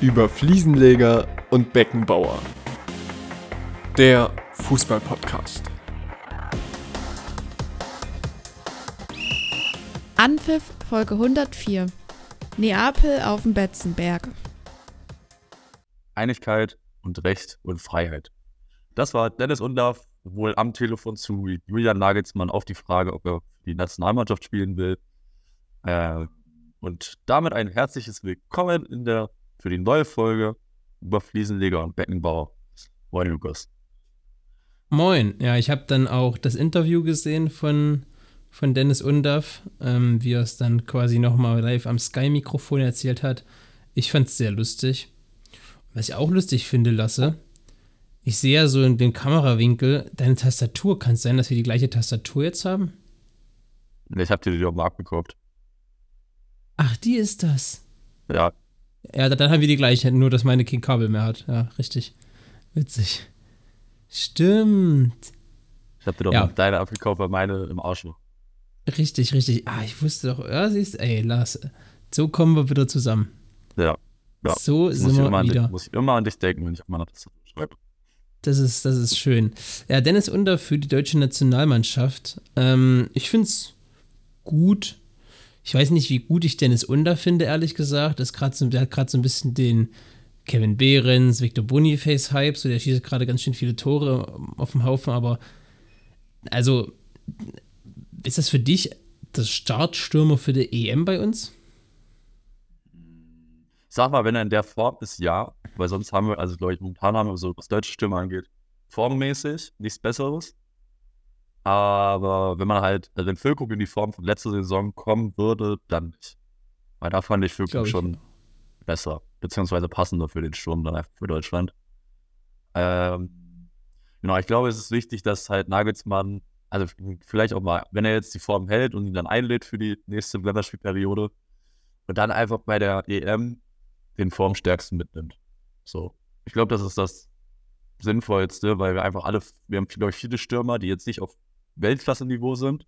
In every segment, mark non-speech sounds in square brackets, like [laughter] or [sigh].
über Fliesenleger und Beckenbauer. Der Fußball-Podcast. Anpfiff Folge 104. Neapel auf dem Betzenberg. Einigkeit und Recht und Freiheit. Das war Dennis Undarf wohl am Telefon zu Julian Nagelsmann auf die Frage, ob er die Nationalmannschaft spielen will. Äh, und damit ein herzliches Willkommen in der für die neue Folge über Fliesenleger und Beckenbauer. Moin, Lukas. Moin. Ja, ich habe dann auch das Interview gesehen von, von Dennis Undaff, ähm, wie er es dann quasi nochmal live am Sky-Mikrofon erzählt hat. Ich fand es sehr lustig. Was ich auch lustig finde, Lasse, ich sehe ja so in dem Kamerawinkel deine Tastatur. Kann es sein, dass wir die gleiche Tastatur jetzt haben? Ich habe dir die auf dem Markt gekauft. Ach, die ist das. Ja. Ja, dann haben wir die gleiche, nur dass meine kein Kabel mehr hat. Ja, richtig. Witzig. Stimmt. Ich habe dir doch Ja. deine abgekauft, weil meine im Arsch war. Richtig, richtig. Ah, ich wusste doch, ja, siehst ey, Lars, so kommen wir wieder zusammen. Ja. ja. So Das sind wir immer wieder. dich, muss ich immer an dich denken, wenn ich auf meiner Tastatur schreibe. Das ist, das ist schön. Ja, Dennis Unter für die deutsche Nationalmannschaft. Ähm, ich finde es gut. Ich weiß nicht, wie gut ich Dennis Unter finde, ehrlich gesagt. Das grad so, der hat gerade so ein bisschen den Kevin Behrens, Victor Boniface-Hype. So, der schießt gerade ganz schön viele Tore auf dem Haufen, aber also ist das für dich das Startstürmer für die EM bei uns? Sag mal, wenn er in der Form ist, ja. Weil sonst haben wir, also glaube ich, momentan haben wir so, was deutsche Stimme angeht, formmäßig nichts Besseres. Aber wenn man halt, also wenn Füllkrug in die Form von letzter Saison kommen würde, dann nicht. Weil da fand ich Füllkrug schon besser, beziehungsweise passender für den Sturm dann einfach für Deutschland. Ähm, genau, ich glaube, es ist wichtig, dass halt Nagelsmann, also vielleicht auch mal, wenn er jetzt die Form hält und ihn dann einlädt für die nächste Länderspielperiode und dann einfach bei der EM den formstärksten mitnimmt. So. Ich glaube, das ist das Sinnvollste, weil wir einfach alle, wir haben, glaube ich, viele Stürmer, die jetzt nicht auf Weltklasse-Niveau sind,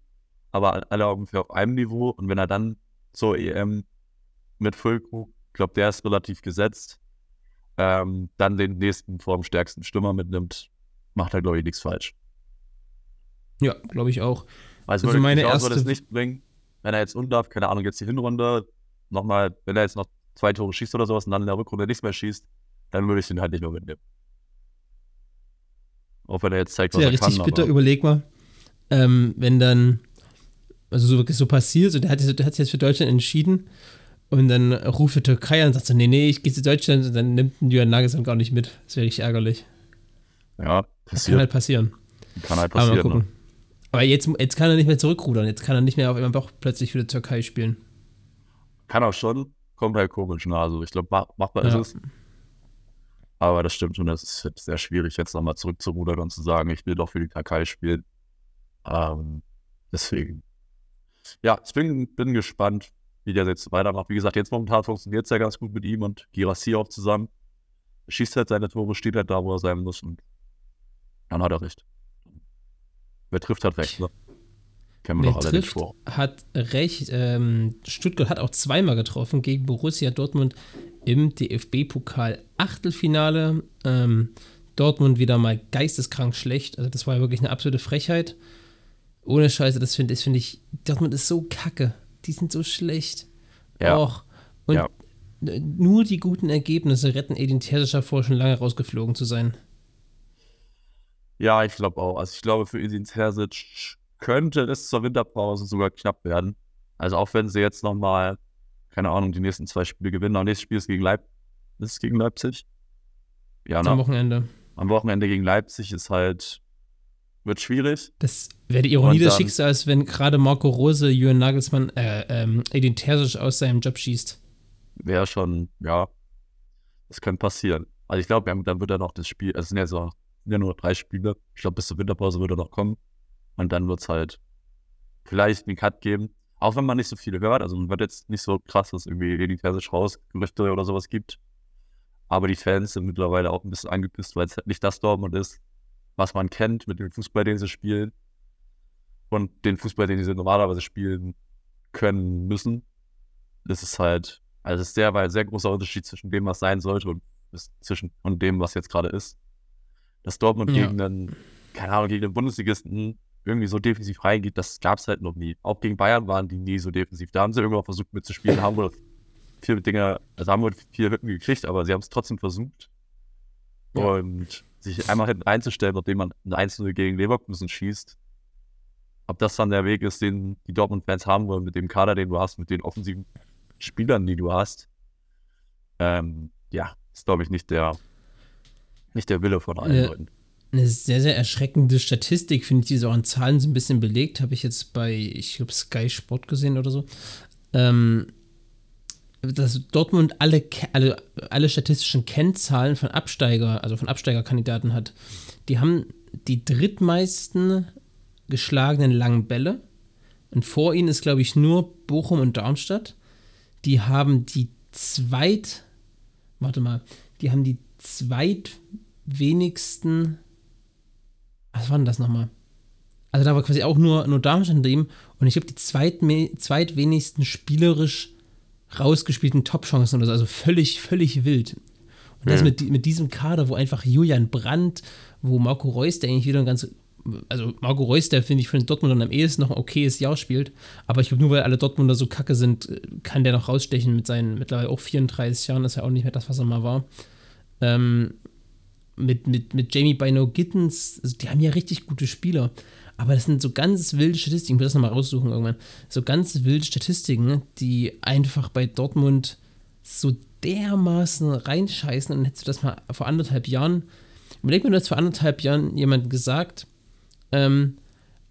aber alle ungefähr auf einem Niveau. Und wenn er dann zur EM mit Füllkrug, ich glaube, der ist relativ gesetzt, ähm, dann den nächsten formstärksten Stürmer mitnimmt, macht er, glaube ich, nichts falsch. Ja, glaube ich auch. Also, Also meine meine würde es erste- nicht bringen, wenn er jetzt undarf, keine Ahnung, jetzt die Hinrunde, nochmal, wenn er jetzt noch zwei Tore schießt oder sowas und dann in der Rückrunde nichts mehr schießt, dann würde ich den halt nicht mehr mitnehmen. Auch wenn er jetzt zeigt, was ja, er richtig kann. bitter. Überleg mal, ähm, wenn dann, also so wirklich so passiert, so der hat, sich- der hat sich jetzt für Deutschland entschieden und dann ruft die Türkei an und sagt so, nee, nee, ich gehe zu Deutschland und dann nimmt Jürgen Nagelsmann gar nicht mit. Das wäre richtig ärgerlich. ja, Das kann passiert. halt passieren. Kann halt Aber mal passieren. gucken. Ne? Aber jetzt, jetzt kann er nicht mehr zurückrudern. Jetzt kann er nicht mehr auf einmal doch plötzlich für die Türkei spielen. Kann auch schon, kommt halt komisch. Ne? Also, ich glaube, mach, machbar Ja. ist es. Aber das stimmt schon, das ist jetzt sehr schwierig, jetzt nochmal zurückzurudern und zu sagen, ich will doch für die Türkei spielen. Ähm, deswegen. Ja, ich bin, gespannt, wie der jetzt weitermacht. Wie gesagt, jetzt momentan funktioniert es ja ganz gut mit ihm und Girassi auch zusammen. Er schießt halt seine Tore, steht halt da, wo er sein muss und dann hat er recht. Wer trifft, hat recht, ne? Kennen wir Wer doch alle trifft, Spruch. hat recht. Ähm, Stuttgart hat auch zweimal getroffen gegen Borussia Dortmund im DFB-Pokal Achtelfinale. Ähm, Dortmund wieder mal geisteskrank schlecht. Also das war ja wirklich eine absolute Frechheit. Ohne Scheiße, das finde find ich, Dortmund ist so kacke. Die sind so schlecht. Ja. Och. Und Ja. nur die guten Ergebnisse retten Edin Terzic davor, schon lange rausgeflogen zu sein. Ja, ich glaube auch. Also ich glaube, für Edin Terzic könnte es zur Winterpause sogar knapp werden. Also auch wenn sie jetzt nochmal, keine Ahnung, die nächsten zwei Spiele gewinnen. Am nächsten Spiel ist gegen Leipzig. Ist gegen Leipzig? Ja, Am ne? Wochenende. Am Wochenende gegen Leipzig ist halt, wird schwierig. Das wäre die Ironie des Schicksals, wenn gerade Marco Rose Jürgen Nagelsmann, äh, ähm, Edin Terzic aus seinem Job schießt. Wäre schon, ja, das könnte passieren. Also ich glaube, dann wird er noch das Spiel, es sind ja so, sind ja nur drei Spiele. Ich glaube, bis zur Winterpause wird er noch kommen. Und dann wird es halt vielleicht einen Cut geben. Auch wenn man nicht so viele hört. Also man wird jetzt nicht so krass, dass irgendwie Edin Terzic raus Gerüchte oder sowas gibt. Aber die Fans sind mittlerweile auch ein bisschen angepisst, weil es halt nicht das Dortmund ist, was man kennt mit dem Fußball, den sie spielen. Und den Fußball, den sie normalerweise spielen können müssen. Das ist halt Also es ist sehr, weil ein sehr großer Unterschied zwischen dem, was sein sollte und zwischen und dem, was jetzt gerade ist. Dass Dortmund Ja. gegen einen, keine Ahnung, gegen den Bundesligisten irgendwie so defensiv reingeht, das gab es halt noch nie. Auch gegen Bayern waren die nie so defensiv. Da haben sie irgendwann versucht mitzuspielen, haben wohl viele Dinge, also haben wohl vier Hütten gekriegt, aber sie haben es trotzdem versucht. Ja. Und sich einmal hinten einzustellen, nachdem man ein 1 gegen Leverkusen schießt, ob das dann der Weg ist, den die Dortmund-Fans haben wollen, mit dem Kader, den du hast, mit den offensiven Spielern, die du hast, ähm, ja, ist, glaube ich, nicht der, nicht der Wille von allen. Leuten. Eine sehr, sehr erschreckende Statistik, finde ich, die so an Zahlen so ein bisschen belegt, habe ich jetzt bei, ich glaube, Sky Sport gesehen oder so. Ähm, dass Dortmund alle, alle, alle statistischen Kennzahlen von Absteiger, also von Absteigerkandidaten hat. Die haben die drittmeisten geschlagenen langen Bälle. Und vor ihnen ist, glaube ich, nur Bochum und Darmstadt. Die haben die zweit, warte mal, die haben die zweitwenigsten, was war denn das nochmal? Also da war quasi auch nur, nur Darmstadt dem und ich glaube die zweitwenigsten spielerisch rausgespielten Top-Chancen oder so, also völlig, völlig wild. Und das Mhm. mit, mit diesem Kader, wo einfach Julian Brandt, wo Marco Reus, der eigentlich wieder ein ganz, also Marco Reus, der finde ich für den Dortmund am ehesten noch ein okayes Jahr spielt, aber ich glaube, nur weil alle Dortmunder so kacke sind, kann der noch rausstechen mit seinen mittlerweile auch 34 Jahren, das ist ja auch nicht mehr das, was er mal war. Ähm, mit, mit, mit Jamie Bino Gittens, also die haben ja richtig gute Spieler. Aber das sind so ganz wilde Statistiken, ich will das nochmal raussuchen irgendwann. So ganz wilde Statistiken, die einfach bei Dortmund so dermaßen reinscheißen. Und hättest du das mal vor anderthalb Jahren, überleg mir, du hast vor anderthalb Jahren jemand gesagt, ähm,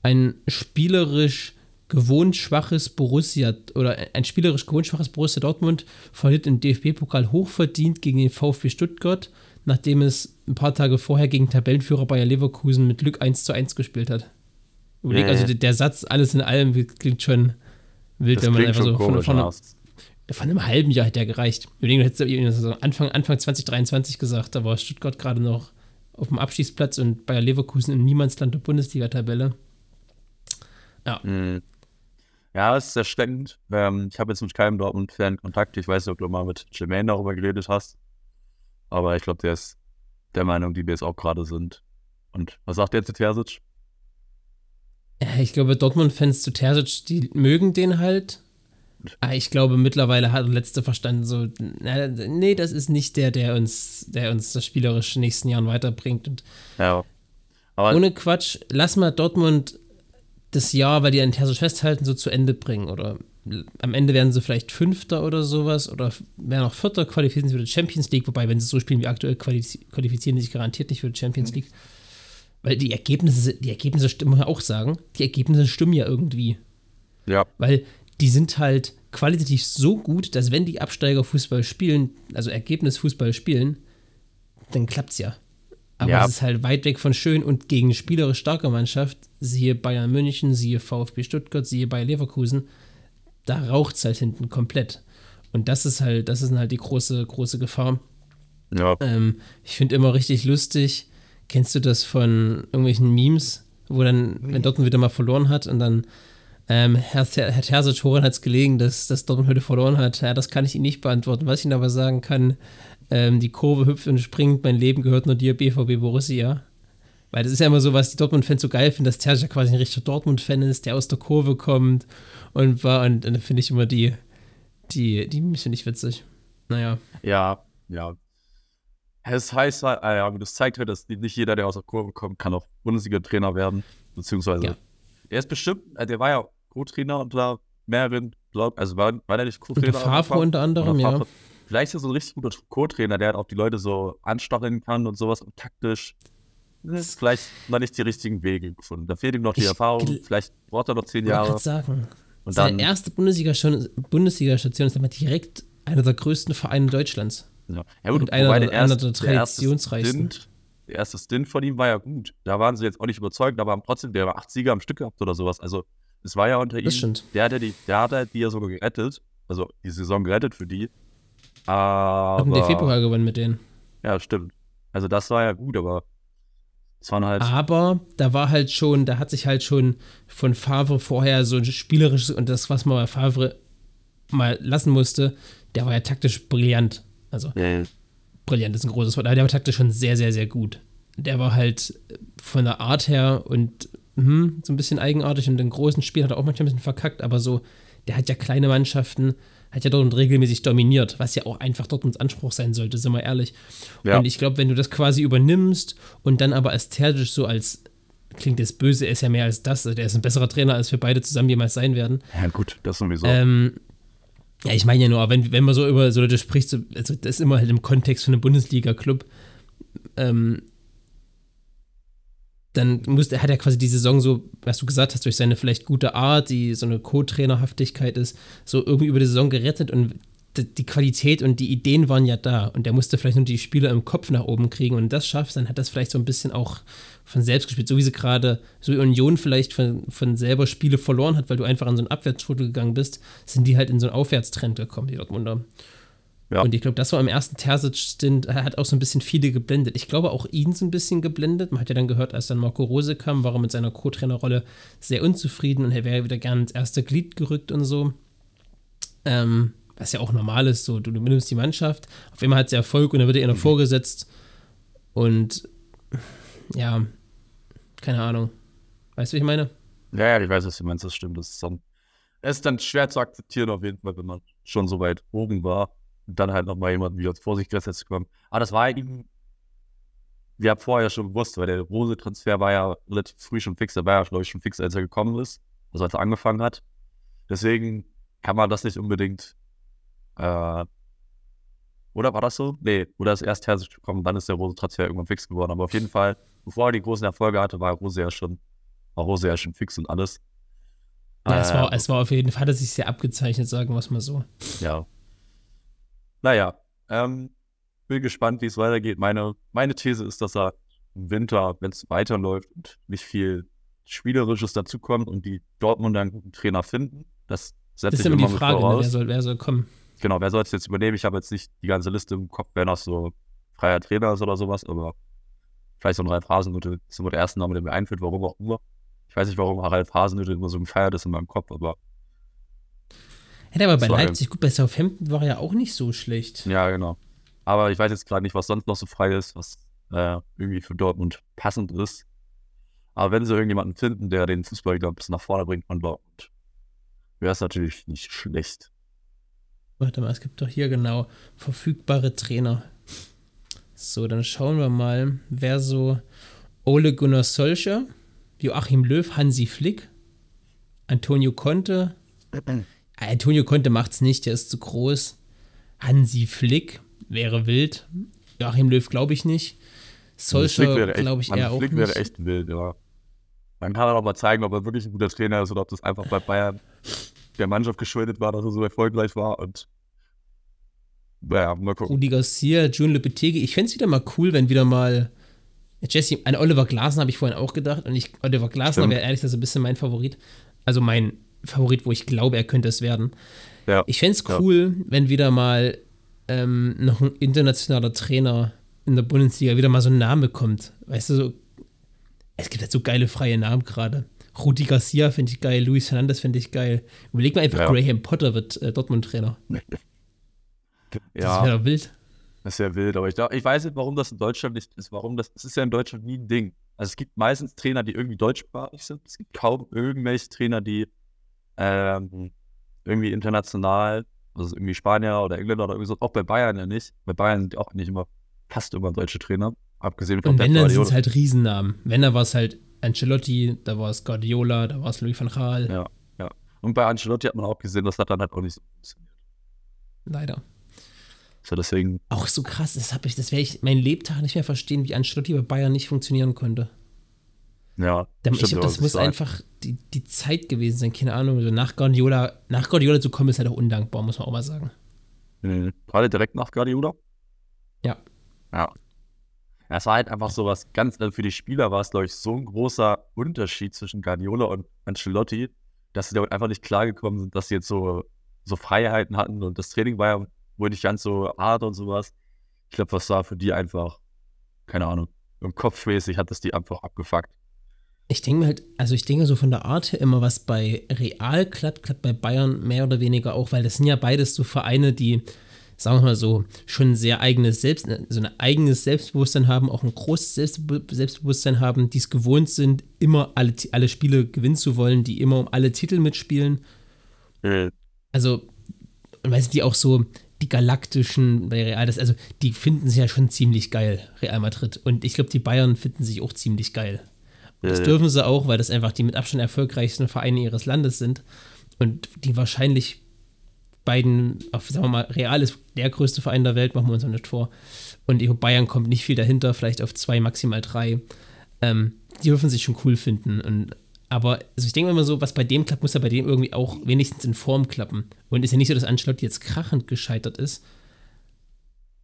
ein spielerisch gewohnt schwaches Borussia oder ein spielerisch gewohnt schwaches Borussia Dortmund verliert im DFB-Pokal hochverdient gegen den VfB Stuttgart, nachdem es ein paar Tage vorher gegen Tabellenführer Bayer Leverkusen mit Glück 1 zu 1 gespielt hat. Überleg, Ja, also ja. der, Satz, alles in allem, klingt schon wild, Das wenn man einfach so von, von, ja. von einem halben Jahr hätte der gereicht. Überlegen, du hättest so Anfang, Anfang 2023 gesagt, da war Stuttgart gerade noch auf dem Abstiegsplatz und Bayer Leverkusen im Niemandsland der Bundesliga-Tabelle. Mhm. Ja, es ist erschreckend. Ähm, ich habe jetzt mit keinem Dortmund-Fan Kontakt. Ich weiß nicht, ob du mal mit Jermaine darüber geredet hast. Aber ich glaube, der ist der Meinung, die wir jetzt auch gerade sind. Und was sagt der zu Terzic? Ja, ich glaube, Dortmund-Fans zu Terzic, die mögen den halt. Aber ich glaube, mittlerweile hat der letzte verstanden, so, na, nee, das ist nicht der, der uns, der uns das spielerisch in den nächsten Jahren weiterbringt. Und Ja. Aber ohne Quatsch, lass mal Dortmund das Jahr, weil die an Terzic festhalten, so zu Ende bringen. Oder am Ende werden sie vielleicht Fünfter oder sowas. Oder werden auch Vierter, qualifizieren sie für die Champions League. Wobei, wenn sie so spielen wie aktuell, qualifiz- qualifizieren sie sich garantiert nicht für die Champions League. Weil die Ergebnisse, die Ergebnisse stimmen, muss man auch sagen, die Ergebnisse stimmen ja irgendwie. ja, Weil die sind halt qualitativ so gut, dass wenn die Absteiger Fußball spielen, also Ergebnisfußball spielen, dann klappt's ja. Aber Ja. es ist halt weit weg von schön und gegen spielerisch starke Mannschaft, siehe Bayern München, siehe VfB Stuttgart, siehe Bayer Leverkusen, da raucht's halt hinten komplett. Und das ist halt, das ist halt die große, große Gefahr. ja. Ähm, ich finde immer richtig lustig, kennst du das von irgendwelchen Memes, wo dann, wenn Dortmund wieder mal verloren hat und dann ähm, Herr, Herr Terzic, woran hat es gelegen, dass, dass Dortmund heute verloren hat? Ja, das kann ich Ihnen nicht beantworten. Was ich Ihnen aber sagen kann, ähm, die Kurve hüpft und springt, mein Leben gehört nur dir, BVB Borussia. Weil das ist ja immer so, was die Dortmund-Fans so geil finden, dass Terzic ja quasi ein richtiger Dortmund-Fan ist, der aus der Kurve kommt und war, und, und da finde ich immer die, die, die finde ich witzig. Naja. Ja, ja. Es heißt halt, ah ja, das zeigt halt, dass nicht jeder, der aus der Kurve kommt, kann auch Bundesliga-Trainer werden. Beziehungsweise, Ja. er ist bestimmt, äh, der war ja Co-Trainer unter mehreren, glaub, also war, war der nicht Co-Trainer? Favre unter anderem, ja. Vielleicht ist er so ein richtig guter Co-Trainer, der halt auch die Leute so anstacheln kann und sowas und taktisch. Das ist vielleicht noch nicht die richtigen Wege gefunden. Da fehlt ihm noch die Ich Erfahrung. Vielleicht braucht er noch zehn Ich Jahre. gerade sagen, Und seine dann, erste Bundesliga-Station Bundesliga-Station ist aber direkt einer der größten Vereine Deutschlands. Ja, ja gut, Und einer der- der erste, einer der der erste traditionsreichsten. Stint, der erste Stint von ihm war ja gut. Da waren sie jetzt auch nicht überzeugt, aber haben trotzdem, der war acht Sieger am Stück gehabt oder sowas. Also, es war ja unter ihm. Das stimmt. Der hat ja die, der hat halt die ja sogar gerettet. Also, die Saison gerettet für die. Aber. Hat den DFB-Pokal gewonnen mit denen. Ja, stimmt. Also, das war ja gut, aber es waren halt. Aber da war halt schon, da hat sich halt schon von Favre vorher so ein spielerisches und das, was man bei Favre mal lassen musste, der war ja taktisch brillant. Also Ja, brillant ist ein großes Wort, aber der war taktisch schon sehr, sehr, sehr gut. Der war halt von der Art her und hm, so ein bisschen eigenartig und in großen Spielen hat er auch manchmal ein bisschen verkackt, aber so, der hat ja kleine Mannschaften, hat ja dort regelmäßig dominiert, was ja auch einfach Dortmunds Anspruch sein sollte, sind wir ehrlich. Ja. Und ich glaube, wenn du das quasi übernimmst und dann aber Terzic so als, klingt jetzt böse, er ist ja mehr als das, also der ist ein besserer Trainer, als wir beide zusammen jemals sein werden. ja gut, das sowieso. Ähm, ja, ich meine ja nur, wenn, wenn man so über so Leute spricht, so, also das ist immer halt im Kontext von einem Bundesliga-Club, ähm, dann muss, hat er quasi die Saison so, was du gesagt hast, durch seine vielleicht gute Art, die so eine Co-Trainerhaftigkeit ist, so irgendwie über die Saison gerettet und die Qualität und die Ideen waren ja da und der musste vielleicht nur die Spieler im Kopf nach oben kriegen und das schaffst, dann hat das vielleicht so ein bisschen auch von selbst gespielt, so wie sie gerade, so wie Union vielleicht von, von selber Spiele verloren hat, weil du einfach an so einen Abwärtsstrudel gegangen bist, sind die halt in so einen Aufwärtstrend gekommen, die Dortmunder. Ja. Und ich glaube, das war im ersten Terzic-Stint, er hat auch so ein bisschen viele geblendet. Ich glaube auch ihn so ein bisschen geblendet. Man hat ja dann gehört, als dann Marco Rose kam, war er mit seiner Co-Trainerrolle sehr unzufrieden und er wäre wieder gerne ins erste Glied gerückt und so. Ähm, was ja auch normal ist, so du, du nimmst die Mannschaft, auf einmal hat sie Erfolg und dann wird er ihr noch vorgesetzt und ja, keine Ahnung. Weißt du, wie ich meine? Ja, ja, ich weiß, was du meinst, das stimmt. Das ist dann, es ist dann schwer zu akzeptieren, auf jeden Fall, wenn man schon so weit oben war und dann halt nochmal jemanden wieder vor sich gesetzt bekommen. Aber das war ihm, wir haben vorher schon gewusst, weil der Rose-Transfer war ja relativ früh schon fix, der war ja, glaube ich, schon fix, als er gekommen ist, also als er angefangen hat. Deswegen kann man das nicht unbedingt, äh, oder war das so? Nee, oder ist erst Terzic gekommen, dann ist der Rose-Transfer irgendwann fix geworden. Aber auf jeden Fall, bevor er die großen Erfolge hatte, war Rose ja schon, war Rose ja schon fix und alles. Ja, es, war, Ähm, es war auf jeden Fall, hat sich sehr abgezeichnet, sagen wir es mal so. Ja. Naja, ähm, bin gespannt, wie es weitergeht. Meine, meine These ist, dass er im Winter, wenn es weiterläuft und nicht viel Spielerisches dazukommt und die Dortmunder einen guten Trainer finden, das Das setze ist ich immer immer die Frage, ne? wer, soll, wer soll kommen. Genau, wer soll es jetzt übernehmen? Ich habe jetzt nicht die ganze Liste im Kopf, wer noch so freier Trainer ist oder sowas, aber vielleicht so ein Ralf Hasenhüttl ist immer der erste Name, der mir einfällt, warum auch immer. Ich weiß nicht, warum Ralf Hasenhüttl immer so gefeiert ist in meinem Kopf, aber Hätte aber bei Leipzig, gut, bei Southampton war er ja auch nicht so schlecht. Ja, genau. Aber ich weiß jetzt gerade nicht, was sonst noch so frei ist, was äh, irgendwie für Dortmund passend ist. Aber wenn sie irgendjemanden finden, der den Fußball wieder ein bisschen nach vorne bringt von Dortmund, wäre es natürlich nicht schlecht. Warte mal, es gibt doch hier genau verfügbare Trainer. So, dann schauen wir mal, wer so Ole Gunnar Solskjaer, Joachim Löw, Hansi Flick, Antonio Conte. [clears throat] Antonio Conte macht's nicht, der ist zu groß. Hansi Flick wäre wild. Joachim Löw glaube ich nicht. Solskjaer glaube ich Hansi eher auch Flick nicht. wäre echt wild, ja. Dann kann er doch mal zeigen, ob er wirklich ein guter Trainer ist oder ob das einfach bei Bayern der Mannschaft geschuldet war, dass er so erfolgreich war und naja, mal gucken. Rudi Garcia, Jun Lepetegi. Ich fände es wieder mal cool, wenn wieder mal Jesse, an Oliver Glasner habe ich vorhin auch gedacht und ich, Oliver Glasner wäre ehrlich gesagt so ein bisschen mein Favorit. Also mein Favorit, wo ich glaube, er könnte es werden. Ja. Ich fände es Ja. cool, wenn wieder mal ähm, noch ein internationaler Trainer in der Bundesliga wieder mal so ein Name kommt. Weißt du, so, es gibt halt so geile freie Namen gerade. Rudi Garcia finde ich geil, Luis Fernandes finde ich geil. Überleg mal einfach, Ja. Graham Potter wird äh, Dortmund-Trainer. Das Ja. wäre wild. Das ist ja wild, aber ich, glaub, ich weiß nicht, warum das in Deutschland nicht ist. Warum das, das ist ja in Deutschland nie ein Ding. Also es gibt meistens Trainer, die irgendwie deutschsprachig sind. Es gibt kaum irgendwelche Trainer, die ähm, irgendwie international, also irgendwie Spanier oder Engländer oder irgendwie so, auch bei Bayern ja nicht. Bei Bayern sind auch nicht immer, fast immer deutsche Trainer, abgesehen von Und wenn, dann sind es halt Riesennamen. Wenn, da war es halt Ancelotti, da war es Guardiola, da war es Louis van Gaal. Ja. Und bei Ancelotti hat man auch gesehen, das hat dann halt auch nicht so funktioniert. Leider. So deswegen, Auch so krass, das habe ich, das werde ich mein Lebtag nicht mehr verstehen, wie Ancelotti bei Bayern nicht funktionieren konnte. ja. Da, ich glaube, ja, das muss du sagst. einfach die, die Zeit gewesen sein, keine Ahnung. Also nach Guardiola, nach Guardiola zu kommen, ist halt auch undankbar, muss man auch mal sagen. Gerade direkt nach Guardiola? Ja. Ja. Es war halt einfach so was ganz, also für die Spieler war es, glaube ich, so ein großer Unterschied zwischen Guardiola und Ancelotti, dass sie damit einfach nicht klargekommen sind, dass sie jetzt so, so Freiheiten hatten und das Training war ja wohl nicht ganz so hart und sowas. Ich glaube, was war für die einfach, keine Ahnung, im Kopfmäßig hat das die einfach abgefuckt. Ich denke halt, also ich denke so von der Art her immer, was bei Real klappt, klappt bei Bayern mehr oder weniger auch, weil das sind ja beides so Vereine, die, sagen wir mal so, schon ein sehr eigenes Selbst, so ein eigenes Selbstbewusstsein haben, auch ein großes Selbstbe Selbstbewusstsein haben, die es gewohnt sind, immer alle, alle Spiele gewinnen zu wollen, die immer um alle Titel mitspielen. Mhm. Also, und weißt du, die auch so, die galaktischen bei Real, das, also die finden sich ja schon ziemlich geil, Real Madrid. Und ich glaube, die Bayern finden sich auch ziemlich geil. Das Ja, dürfen sie auch, weil das einfach die mit Abstand erfolgreichsten Vereine ihres Landes sind. Und die wahrscheinlich beiden, auf, sagen wir mal, Real ist der größte Verein der Welt, machen wir uns noch nicht vor. Und Bayern kommt nicht viel dahinter, vielleicht auf zwei, maximal drei. Ähm, die dürfen sich schon cool finden. Und, aber also ich denke immer so, was bei dem klappt, muss ja bei dem irgendwie auch wenigstens in Form klappen. Und ist ja nicht so, dass Ancelotti jetzt krachend gescheitert ist.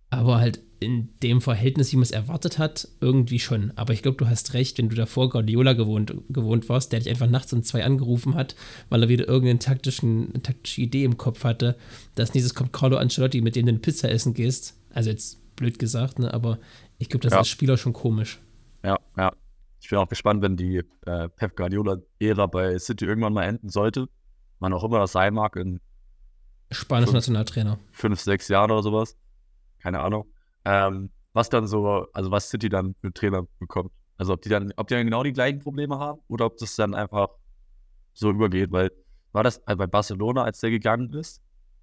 Aber halt in dem Verhältnis, wie man es erwartet hat, irgendwie schon. Aber ich glaube, du hast recht, wenn du davor Guardiola gewohnt, gewohnt warst, der dich einfach nachts um zwei angerufen hat, weil er wieder irgendeine taktischen, taktische Idee im Kopf hatte, dass nächstes kommt Carlo Ancelotti, mit dem du eine Pizza essen gehst. Also jetzt blöd gesagt, ne? aber ich glaube, das Ja. ist als Spieler schon komisch. Ja, ja. Ich bin auch gespannt, wenn die äh, Pep Guardiola-Ära bei City irgendwann mal enden sollte. Wann auch immer das sein mag, in Spanischer. Nationaltrainer. fünf, sechs Jahren oder sowas. Keine Ahnung. Ähm, was dann so, also was City dann für Trainer bekommt. Also ob die dann, ob die dann genau die gleichen Probleme haben oder ob das dann einfach so übergeht, weil war das äh, bei Barcelona, als der gegangen ist,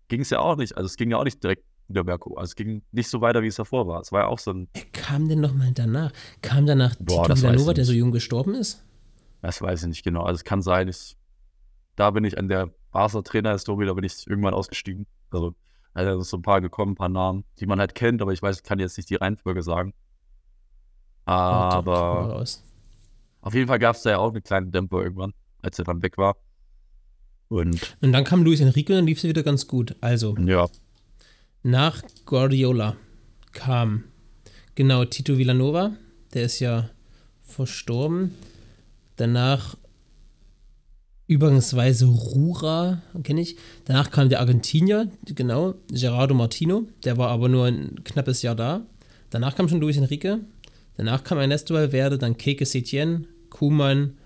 ging es ja auch nicht. Also es ging ja auch nicht direkt wieder berghoch. Also es ging nicht so weiter, wie es davor war. Es war ja auch so ein, Wer kam denn nochmal danach? Kam danach Boah, Tito Villanova, der so jung gestorben ist? das weiß ich nicht genau. Also es kann sein, ich, da bin ich an der Barca-Trainer-Historie, da bin ich irgendwann ausgestiegen. Also also so ein paar gekommen, ein paar Namen, die man halt kennt, aber ich weiß, kann jetzt nicht die Reihenfolge sagen. Mal Aber raus. auf jeden Fall gab es da ja auch eine kleine Dämpfer irgendwann, als er dann weg war. Und Und dann kam Luis Enrique und dann lief es wieder ganz gut. Also, ja, Nach Guardiola kam genau Tito Villanova, der ist ja verstorben. Danach übergangsweise Rura, kenne ich. Danach kam der Argentinier, genau, Gerardo Martino, der war aber nur ein knappes Jahr da. Danach kam schon Luis Enrique. Danach kam Ernesto Valverde, dann Keke Setien, Kuman,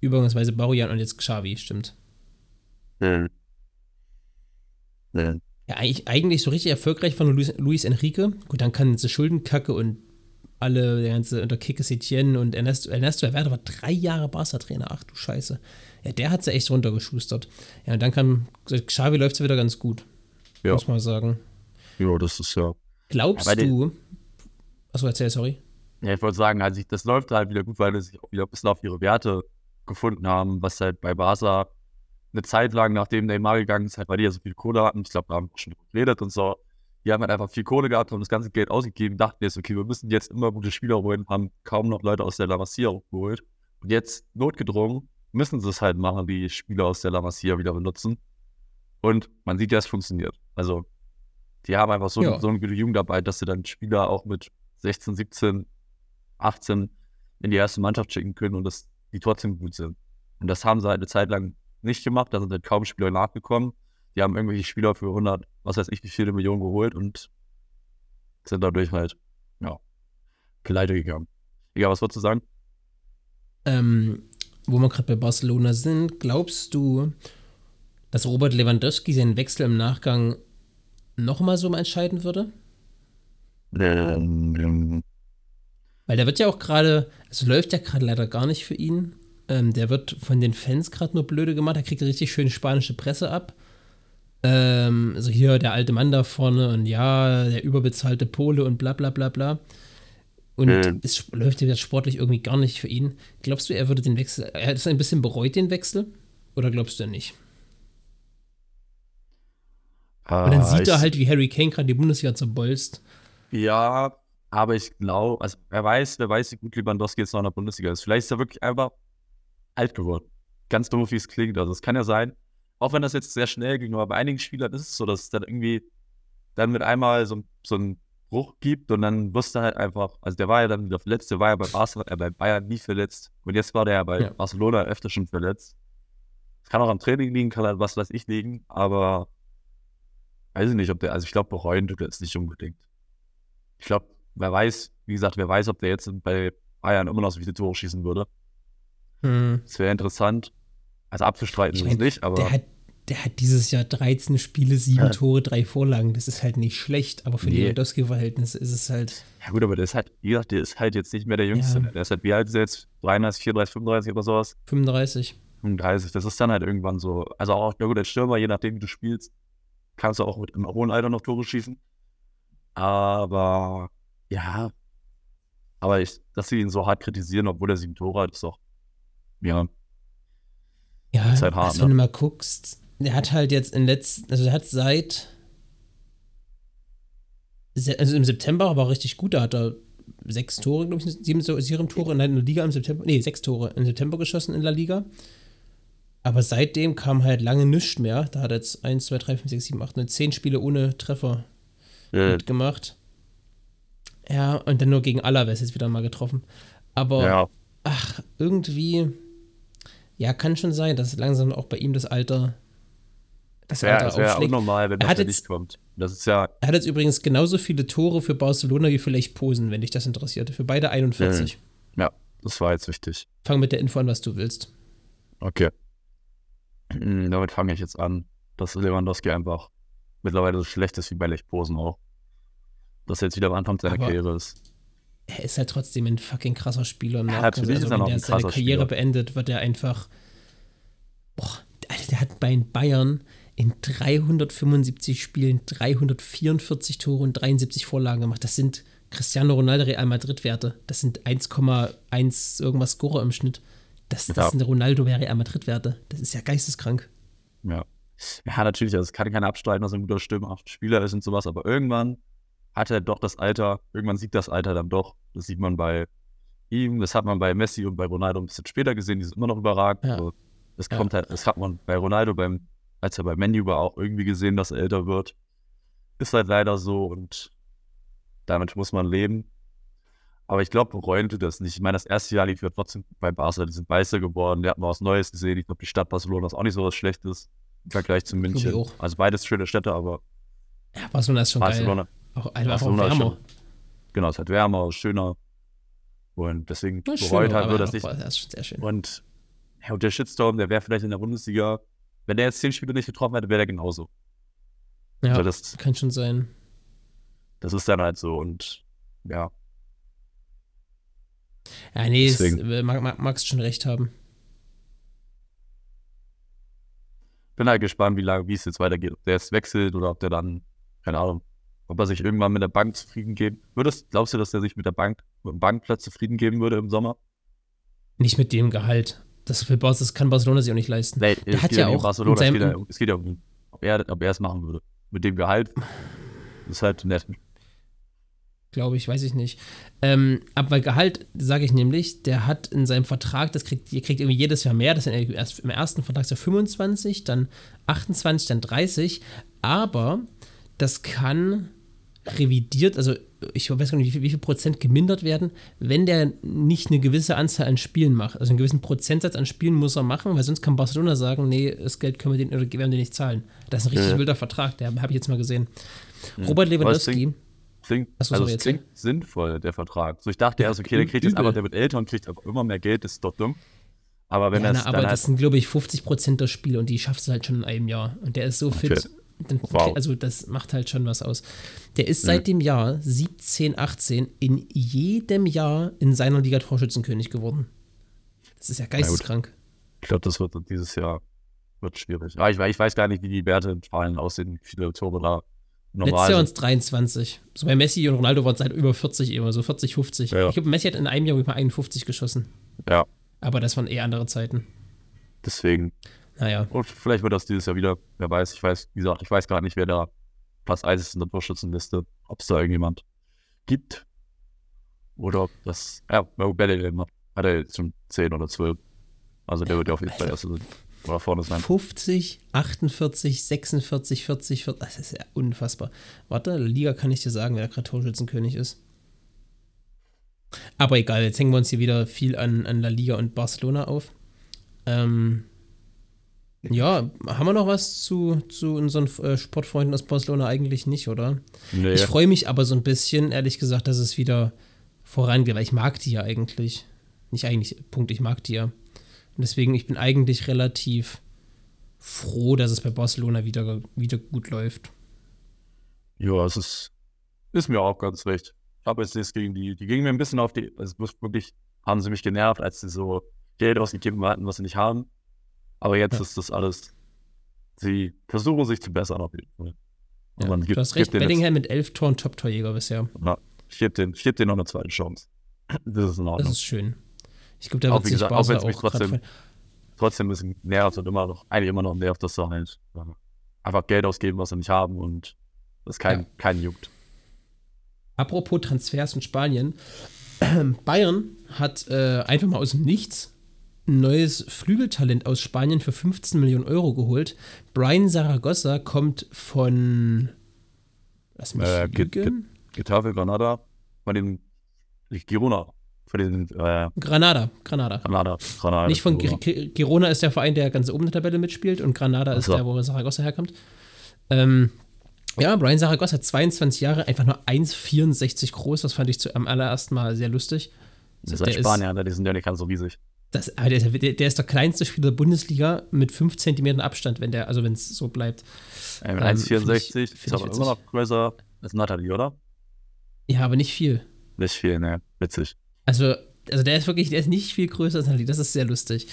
übergangsweise Barujan und jetzt Xavi, stimmt. äh, Ja, eigentlich, eigentlich so richtig erfolgreich war nur Luis, Luis Enrique. Gut, dann kann diese Schuldenkacke und alle, der ganze unter Kike Setien und Ernesto, Ernesto Valverde war drei Jahre Barca-Trainer. Ach du Scheiße. Ja, der hat sie echt runtergeschustert. Ja, und dann kam, Xavi läuft es wieder ganz gut. Ja. Muss man sagen. ja, das ist ja. Glaubst Ja, du. Achso, erzähl, sorry. Ja, ich wollte sagen, also ich, das läuft halt wieder gut, weil sie sich auch wieder ein bisschen auf ihre Werte gefunden haben, was halt bei Barca eine Zeit lang, nachdem Neymar gegangen ist, halt, weil die ja so viel Kohle hatten, ich glaube, da haben wir schon geredet und so, die haben halt einfach viel Kohle gehabt und das ganze Geld ausgegeben, dachten jetzt, okay, wir müssen jetzt immer gute Spieler holen, haben kaum noch Leute aus der La Masia geholt. Und jetzt, notgedrungen, müssen sie es halt machen, die Spieler aus der La Masia wieder benutzen. Und man sieht ja, es funktioniert. Also, die haben einfach so, Ja. so eine gute Jugendarbeit, dass sie dann Spieler auch mit 16, 17, 18 in die erste Mannschaft schicken können und dass die trotzdem gut sind. Und das haben sie halt eine Zeit lang nicht gemacht, da sind halt kaum Spieler nachgekommen. Die haben irgendwelche Spieler für 100, was weiß ich, wie viele Millionen geholt und sind dadurch halt, ja, pleite gegangen. Egal, was wolltest du sagen? Ähm, wo wir gerade bei Barcelona sind, glaubst du, dass Robert Lewandowski seinen Wechsel im Nachgang nochmal so entscheiden würde? Ähm, Weil der wird ja auch gerade, also läuft ja gerade leider gar nicht für ihn. Ähm, der wird von den Fans gerade nur blöde gemacht. Er kriegt richtig schön spanische Presse ab. Ähm, also hier der alte Mann da vorne und ja, der überbezahlte Pole und bla bla bla bla. Und Ähm. es läuft ja jetzt sportlich irgendwie gar nicht für ihn. Glaubst du, er würde den Wechsel, er hat es ein bisschen bereut, den Wechsel? Oder glaubst du nicht? Und dann sieht er halt, wie Harry Kane gerade die Bundesliga zerbolzt. Ja, aber ich glaube, also wer weiß, wer weiß, wie gut Lewandowski jetzt noch in der Bundesliga ist. Vielleicht ist er wirklich einfach alt geworden. Ganz doof, wie es klingt. Also es kann ja sein, auch wenn das jetzt sehr schnell ging, aber bei einigen Spielern ist es so, dass es dann irgendwie dann mit einmal so, so einen Bruch gibt und dann wirst du halt einfach, also der war ja dann wieder verletzt, der war ja bei Barcelona, äh, bei Bayern nie verletzt und jetzt war der ja bei Ja. Barcelona öfter schon verletzt. Es kann auch am Training liegen, kann halt was weiß ich liegen, aber weiß ich nicht, ob der, also ich glaube, bereuen tut er es nicht unbedingt. Ich glaube, wer weiß, wie gesagt, wer weiß, ob der jetzt bei Bayern immer noch so viele Tore schießen würde. Hm. Das wäre interessant. Also abzustreiten Ich ist mein, es nicht, aber Der hat, der hat dieses Jahr 13 Spiele, 7 Ja. Tore, 3 Vorlagen. Das ist halt nicht schlecht, aber für Nee. Lewandowski-Verhältnisse ist es halt. ja gut, aber der ist halt, wie gesagt, der ist halt jetzt nicht mehr der Jüngste. Ja. Der ist halt, wie alt ist er jetzt? 33, 34, 35 oder sowas? 35. 35. Das ist dann halt irgendwann so. Also auch, na gut, als Stürmer, je nachdem, wie du spielst, kannst du auch mit im hohen Alter noch Tore schießen. Aber ja. Aber ich, dass sie ihn so hart kritisieren, obwohl er sieben Tore hat, ist doch. Ja, Ja, Ist halt hart, also wenn ne? du mal guckst, der hat halt jetzt in letzten, also der hat seit, se- also im September war richtig gut, da hat er sechs Tore, glaube ich, sieben, sieben Tore in der Liga im September, nee, sechs Tore im September geschossen in der Liga. Aber seitdem kam halt lange nichts mehr. Da hat er jetzt 1, 2, 3, 5, 6, 7, 8, 9, 10 Spiele ohne Treffer äh, mitgemacht. Ja, und dann nur gegen Alaves jetzt wieder mal getroffen. Aber ja, ach, irgendwie, ja, kann schon sein, dass langsam auch bei ihm das Alter, das ja, Alter es wäre aufschlägt. unnormal, wenn Er das ja jetzt- nicht kommt. Das ist ja, Er hat jetzt übrigens genauso viele Tore für Barcelona wie für Lech Posen, wenn dich das interessiert. Für beide 41. ja, das war jetzt wichtig. Fang mit der Info an, was du willst. Okay. Mm, Damit fange ich jetzt an, dass Lewandowski einfach mittlerweile so schlecht ist wie bei Lech Posen auch. Dass er jetzt wieder am Anfang seiner Karriere ist. Er ist halt trotzdem ein fucking krasser Spieler. im Ja, natürlich ist er wenn noch der ein seine Karriere Spieler. beendet, wird er einfach. Boah, Alter, der hat bei den Bayern in 375 Spielen 344 Tore und 73 Vorlagen gemacht. Das sind Cristiano Ronaldo Real Madrid Werte. Das sind 1,1 irgendwas Scorer im Schnitt. Das, das Ja. sind Ronaldo Real Madrid Werte. Das ist ja geisteskrank. Ja. Ja, natürlich, also es kann keiner abstreiten, dass er ein guter Stürmer, Spieler ist und sowas, aber irgendwann hat er doch das Alter, irgendwann sieht das Alter dann doch. Das sieht man bei ihm, das hat man bei Messi und bei Ronaldo ein bisschen später gesehen, die sind immer noch überragend. Ja. Also, das Ja. kommt halt, das hat man bei Ronaldo beim, als er bei Menu war, auch irgendwie gesehen, dass er älter wird. Ist halt leider so und damit muss man leben. Aber ich glaube, bereuen tut das nicht. Ich meine, das erste Jahr lief ja trotzdem bei Barca, die sind Meister geworden, die hatten mal was Neues gesehen. Ich glaube, die Stadt Barcelona ist auch nicht so was Schlechtes im Vergleich zu ich München. Also beides schöne Städte, aber Ja, Barcelona ist schon Barcelona, geil. Auch, einfach Barcelona auch wärmer. schon, genau, es ist halt wärmer, schöner. Und deswegen Ja, bereut halt aber wird das auch- nicht. Das ist schon sehr schön. Und, ja, und der Shitstorm, der wäre vielleicht in der Bundesliga, wenn der jetzt zehn Spiele nicht getroffen hätte, wäre der genauso. Ja, Also das, kann schon sein. das ist dann halt so. Und ja, Ja, nee, es, mag, mag, magst schon recht haben. bin halt gespannt, wie lange, wie es jetzt weitergeht. Ob der jetzt wechselt oder ob der dann, keine Ahnung, ob er sich irgendwann mit der Bank zufrieden geben. Würdest, glaubst du, dass er sich mit der Bank, mit dem Bankplatz zufrieden geben würde im Sommer? Nicht mit dem Gehalt. Das, will Bar- das kann Barcelona sich auch nicht leisten. Nee, Der hat ja auch Barcelona, seinem- es, geht ja, es geht ja um. Ob er, ob er es machen würde. Mit dem Gehalt. [sighs] Das ist halt nett. Glaube ich, weiß ich nicht. Ähm, aber Gehalt sage ich nämlich, der hat in seinem Vertrag, das kriegt, ihr kriegt irgendwie jedes Jahr mehr. Das sind erst im ersten Vertragsjahr 25, dann 28, dann 30. Aber das kann revidiert, also ich weiß gar nicht, wie viel, wie viel Prozent gemindert werden, wenn der nicht eine gewisse Anzahl an Spielen macht. Also einen gewissen Prozentsatz an Spielen muss er machen, weil sonst kann Barcelona sagen, nee, das Geld können wir den oder werden wir nicht zahlen. Das ist ein richtig Ja. wilder Vertrag, der habe ich jetzt mal gesehen. Robert Aber es Lewandowski, Klingt, Achso, also es klingt sinnvoll, der Vertrag. So, ich dachte erst, okay, der kriegt jetzt aber, der wird älter und kriegt aber immer mehr Geld, das ist doch dumm. Aber wenn ja, er na, aber das halt, sind, glaube ich, 50 Prozent der Spiele und die schaffst du halt schon in einem Jahr. Und der ist so fit. Okay. Dann, Wow. Also, das macht halt schon was aus. Der ist seit dem Jahr 17, 18 in jedem Jahr in seiner Liga Torschützenkönig geworden. Das ist ja geisteskrank. ich glaube, das wird dieses Jahr wird schwierig. Ich, weiß- ich weiß gar nicht, wie die Werte in Zahlen aussehen, wie viele Tore da Letztes normal Jahr waren es 23. So bei Messi und Ronaldo waren es halt über 40 immer, so 40, 50. Ja. Ich glaube, Messi hat in einem Jahr mal 51 geschossen. Ja, Aber das waren eh andere Zeiten. deswegen. Naja. Und vielleicht wird das dieses Jahr wieder, wer weiß, ich weiß, wie gesagt, ich weiß gar nicht, wer da Platz 1 ist in der Torschützenliste, ob es da irgendjemand gibt. Oder ob das, ja, Bellingham hat, hat er jetzt schon 10 oder 12. Also der wird ja auf jeden Fall erst oder vorne sein. 50, 48, 46, 40, 40. Das ist ja unfassbar. Warte, Liga kann ich dir sagen, wer gerade Torschützenkönig ist. Aber egal, jetzt hängen wir uns hier wieder viel an, an La Liga und Barcelona auf. Ähm, ja, haben wir noch was zu, zu unseren äh, Sportfreunden aus Barcelona? Eigentlich nicht, oder? Nee, Ich freue mich aber so ein bisschen, ehrlich gesagt, dass es wieder vorangeht, weil ich mag die ja eigentlich. Nicht eigentlich, Punkt, ich mag die ja. Und deswegen, ich bin eigentlich relativ froh, dass es bei Barcelona wieder, wieder gut läuft. Ja, es ist, ist mir auch ganz recht. Ich habe jetzt nichts gegen die. Die gingen mir ein bisschen auf die. Also wirklich haben sie mich genervt, als sie so Geld ausgegeben hatten, was sie nicht haben. Aber jetzt Ja. ist das alles. Sie versuchen sich zu bessern auf jeden Fall. Ja, man gibt, du hast recht, Bellingham mit elf Toren Top-Torjäger bisher. Ja, ich gebe ich geb denen noch eine zweite Chance. Das ist in Das Ordnung. ist schön. Ich glaube, da wird sich gesagt, auch mich auch trotzdem-. Trotzdem ein bisschen nervt und immer noch, eigentlich immer noch nervt, dass sie halt ja, einfach Geld ausgeben, was sie nicht haben und das kein, Ja. keinen juckt. Apropos Transfers in Spanien. [clears throat] Bayern hat äh, einfach mal aus dem Nichts neues Flügeltalent aus Spanien für 15 Millionen Euro geholt. Brian Zaragoza kommt von. Lass mich Äh, lügen. Getafe, Granada, von den nicht, Girona, von den äh, Granada, Granada. Granada, Granada. Nicht von Girona. Gi- Gi- Girona ist der Verein, der ganz oben in der Tabelle mitspielt und Granada ist so. der, wo Saragossa herkommt. Ähm, ja, Brian Saragossa, 22 Jahre, einfach nur 1,64 groß. Das fand ich zu, am allerersten Mal sehr lustig. Das ist der Spanier, ne? die sind ja nicht ganz so riesig. Das, aber der, der, der ist der kleinste Spieler der Bundesliga mit 5 cm Abstand, wenn der, also wenn es so bleibt. Äh, Ähm, 1,64 find ich- ist aber immer noch größer als Natalie, oder? Ja, aber nicht viel. Nicht viel, ne? Witzig. Also, also der ist wirklich, der ist nicht viel größer als Natalie. Das ist sehr lustig.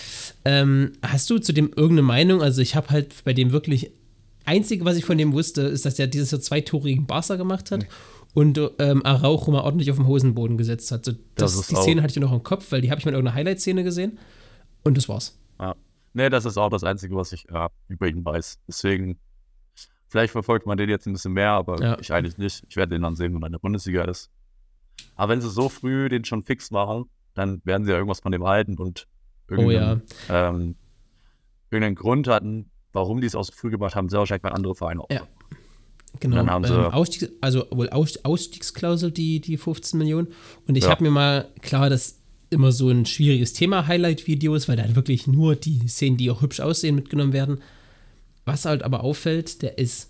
Ähm, hast du zu dem irgendeine Meinung? Also ich habe halt bei dem wirklich, einzige, was ich von dem wusste, ist, dass er dieses Jahr zwei Tore gegen Barca gemacht hat und ähm, Araujo mal ordentlich auf den Hosenboden gesetzt hat. So, das, Das die Szene hatte ich noch im Kopf, weil die habe ich mal in irgendeiner Highlight-Szene gesehen und das war's. Ja. Ne, das ist auch das Einzige, was ich äh, über ihn weiß. Deswegen, vielleicht verfolgt man den jetzt ein bisschen mehr, aber Ja. ich eigentlich nicht. Ich werde den dann sehen, wenn er in der Bundesliga ist. Aber wenn sie so früh den schon fix machen, dann werden sie ja irgendwas von dem halten und Oh ja. irgendeinen, ähm, irgendeinen Grund hatten, warum die es auch so früh gemacht haben, sehr wahrscheinlich bei anderen Vereinen auch. Ja. Genau. dann haben sie- ähm, Ausstiegs, also wohl Aus, Ausstiegsklausel, die, die 15 Millionen. Und ich Ja. habe mir mal, klar, das immer so ein schwieriges Thema, Highlight-Videos, weil da halt wirklich nur die Szenen, die auch hübsch aussehen, mitgenommen werden. Was halt aber auffällt, der ist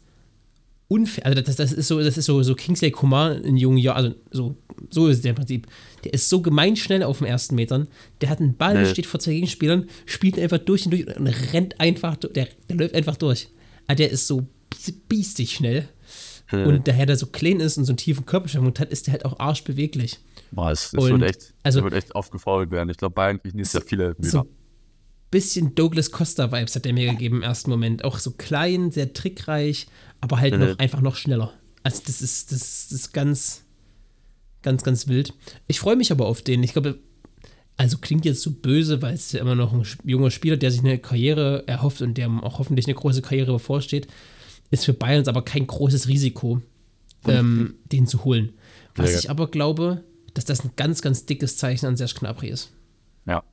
unfair. Also das, das ist so, das ist so, so Kingsley Coman in jungen Jahren, also so, so ist der im Prinzip. Der ist so gemein schnell auf den ersten Metern. Der hat einen Ball, der Nee. steht vor zwei Gegenspielern, spielt einfach durch und durch und rennt einfach, der, der läuft einfach durch. Aber der ist so biestig schnell. Äh, Und daher der so klein ist und so einen tiefen Körperschwung hat, ist der halt auch arschbeweglich. boah, es, wird echt, also- wird echt oft gefault werden. Ich glaube, Bayern kriegt nicht sehr viele So Elfmeter. ein bisschen Douglas Costa-Vibes hat der mir gegeben im ersten Moment. Auch so klein, sehr trickreich, aber halt Äh. noch einfach noch schneller. Also das ist, das, das ist ganz, ganz, ganz wild. Ich freue mich aber auf den. Ich glaube, also klingt jetzt so böse, weil es ja immer noch ein junger Spieler, der sich eine Karriere erhofft und der auch hoffentlich eine große Karriere bevorsteht. Ist für Bayern aber kein großes Risiko, ähm, den zu holen. Was Ja. ich aber glaube, dass das ein ganz, ganz dickes Zeichen an Serge Gnabry ist. Ja,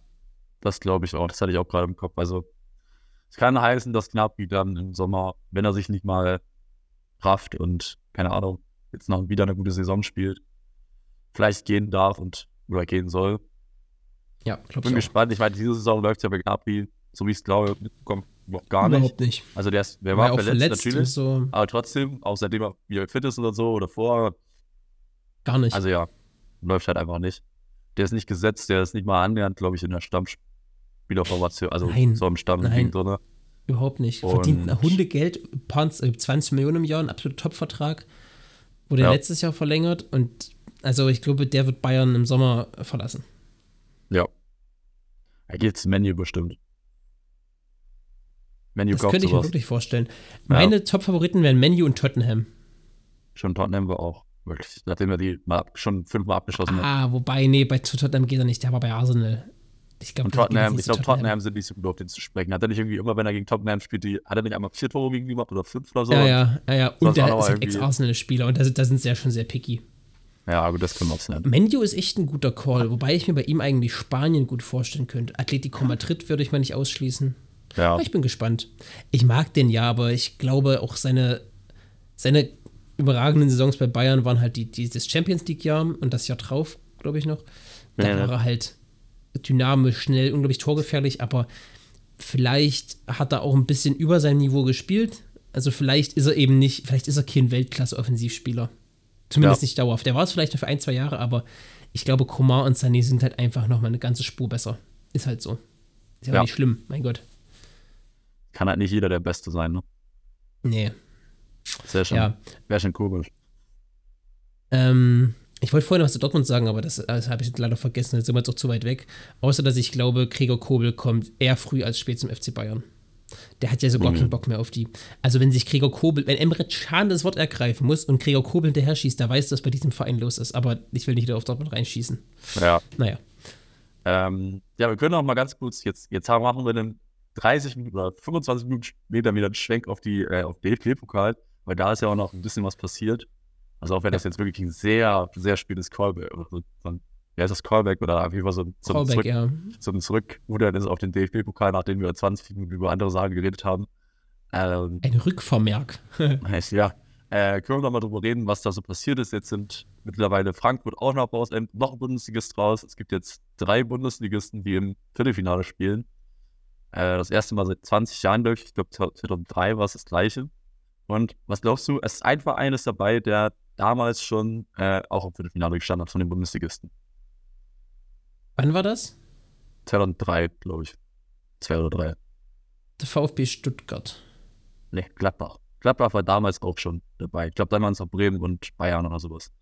das glaube ich auch. Das hatte ich auch gerade im Kopf. Also, es kann heißen, dass Gnabry dann im Sommer, wenn er sich nicht mal rafft und, keine Ahnung, jetzt noch wieder eine gute Saison spielt, vielleicht gehen darf und oder gehen soll. Ja, glaube Bin ich auch. gespannt. Ich meine, diese Saison läuft ja bei Gnabry, so wie ich es glaube, kommt gar nicht. Überhaupt nicht. Also, der, ist, der War war, verletzt, verletzt natürlich. so. Aber trotzdem, auch seitdem er wieder fit ist oder so oder vorher, Gar nicht. also ja, läuft halt einfach nicht. Der ist nicht gesetzt, der ist nicht mal annähernd, glaube ich, in der Stammspielerformation, also Nein, so im Stamm nein. drin. Überhaupt nicht. Und- Verdient ein Hundegeld, Pounds, äh, 20 Millionen im Jahr, ein absoluter Top-Vertrag. Wurde Ja. letztes Jahr verlängert und also ich glaube, der wird Bayern im Sommer verlassen. Ja. Er geht zu Menu bestimmt. Menu Das könnte ich mir wirklich vorstellen. Meine Top-Favoriten wären Menu und Tottenham. Schon Tottenham war auch. Wirklich. Nachdem er die mal schon fünfmal abgeschossen hat. Ah, wobei, nee, bei zu Tottenham geht er nicht. Der war bei Arsenal. Ich glaube, Tottenham, ich glaube, Tottenham sind nicht so gut auf den zu sprechen. Hat er nicht irgendwie immer, wenn er gegen Tottenham spielt, die, hat er nicht einmal vier Tore gegen die gemacht oder fünf oder so? Ja, ja, ja, ja. Und der aber ist irgendwie- Ex-Arsenal-Spieler und da, sind- da sind sie ja schon sehr picky. Ja, gut, das können wir auch nennen. Menu ist echt ein guter Call, wobei ich mir bei ihm eigentlich Spanien gut vorstellen könnte. Atletico Madrid würde ich mal nicht ausschließen. Ja, Aber ich bin gespannt. Ich mag den ja, aber ich glaube auch seine, seine überragenden Saisons bei Bayern waren halt die, die, das Champions League-Jahr und das Jahr drauf, glaube ich noch. Da Ja. war er halt dynamisch, schnell, unglaublich torgefährlich, aber vielleicht hat er auch ein bisschen über sein Niveau gespielt. Also vielleicht ist er eben nicht, vielleicht ist er kein Weltklasse-Offensivspieler. Zumindest Ja. nicht dauerhaft. Der war es vielleicht noch für ein, zwei Jahre, aber ich glaube, Komar und Sané sind halt einfach nochmal eine ganze Spur besser. Ist halt so. Ist ja, Ja. nicht schlimm, mein Gott. Kann halt nicht jeder der Beste sein, ne? Nee. Das wäre schon, Ja. wär schon komisch. Ähm, ich wollte vorhin noch was zu Dortmund sagen, aber das, das habe ich jetzt leider vergessen. Jetzt sind wir jetzt auch zu weit weg. Außer, dass ich glaube, Gregor Kobel kommt eher früh als spät zum FC Bayern. Der hat ja so gar Mhm. keinen Bock mehr auf die. Also, wenn sich Gregor Kobel, wenn Emre Can das Wort ergreifen muss und Gregor Kobel hinterher schießt, da weiß, was bei diesem Verein los ist. Aber ich will nicht wieder auf Dortmund reinschießen. Ja. Naja. Ähm, ja, wir können auch mal ganz kurz, jetzt, jetzt haben- machen wir einen 30 Minuten oder 25 Minuten später wieder einen Schwenk auf die, äh, auf DFB-Pokal, weil da ist ja auch noch ein bisschen was passiert. Also auch wenn das jetzt wirklich ein sehr, sehr spätes Callback, oder so, ein, ja, ist das Callback oder auf jeden Fall so, ein- so Callback, Zurück, ja. so ein Zurückrudern ist auf den DFB-Pokal, nachdem wir 20 Minuten über andere Sachen geredet haben. Ähm, Ein Rückvermerk. [laughs] Heißt, ja. Äh, können wir noch mal drüber reden, was da so passiert ist. Jetzt sind mittlerweile Frankfurt auch noch raus, noch ein Bundesligist raus. Es gibt jetzt drei Bundesligisten, die im Viertelfinale spielen. Äh, das erste Mal seit 20 Jahren, glaube ich. Ich glaube, 2003 war es das gleiche. Und was glaubst du? Es ist ein Verein ist dabei, der damals schon äh, auch im Viertelfinale gestanden hat von den Bundesligisten. Wann war das? 2003, glaube ich. Zwei oder drei. Der VfB Stuttgart. Ne, Gladbach. Gladbach war damals auch schon dabei. Ich glaube, dann waren es noch Bremen und Bayern oder sowas.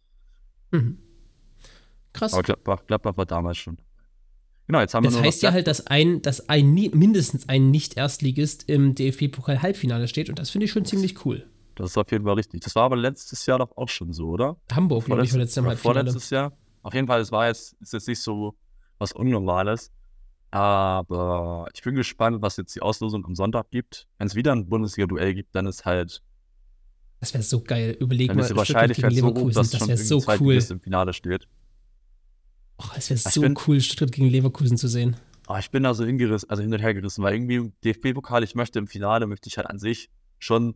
Mhm. Krass. Aber Gladbach, Gladbach war damals schon. Genau, jetzt haben Das wir nur heißt ja halt, dass ein, dass ein mindestens ein Nicht-Erstligist im DFB-Pokal-Halbfinale steht und das finde ich schon ziemlich cool. Das ist auf jeden Fall richtig. Das war aber letztes Jahr doch auch schon so, oder? Hamburg, glaube ich, war letztes Jahr Halbfinale. vorletztes Jahr. Auf jeden Fall, es war jetzt, ist jetzt nicht so was Unnormales. Aber ich bin gespannt, was jetzt die Auslosung am Sonntag gibt. Wenn es wieder ein Bundesliga-Duell gibt, dann ist halt, Das wäre so geil. Überleg dann mal, ist die Wahrscheinlichkeit so hoch, dass Das schon so cool. Im Finale steht. Oh, das wäre so bin- cool, Stuttgart gegen Leverkusen zu sehen. Aber ich bin da so hingerissen, also hin und her gerissen, weil irgendwie im DFB-Pokal, ich möchte im Finale, möchte ich halt an sich schon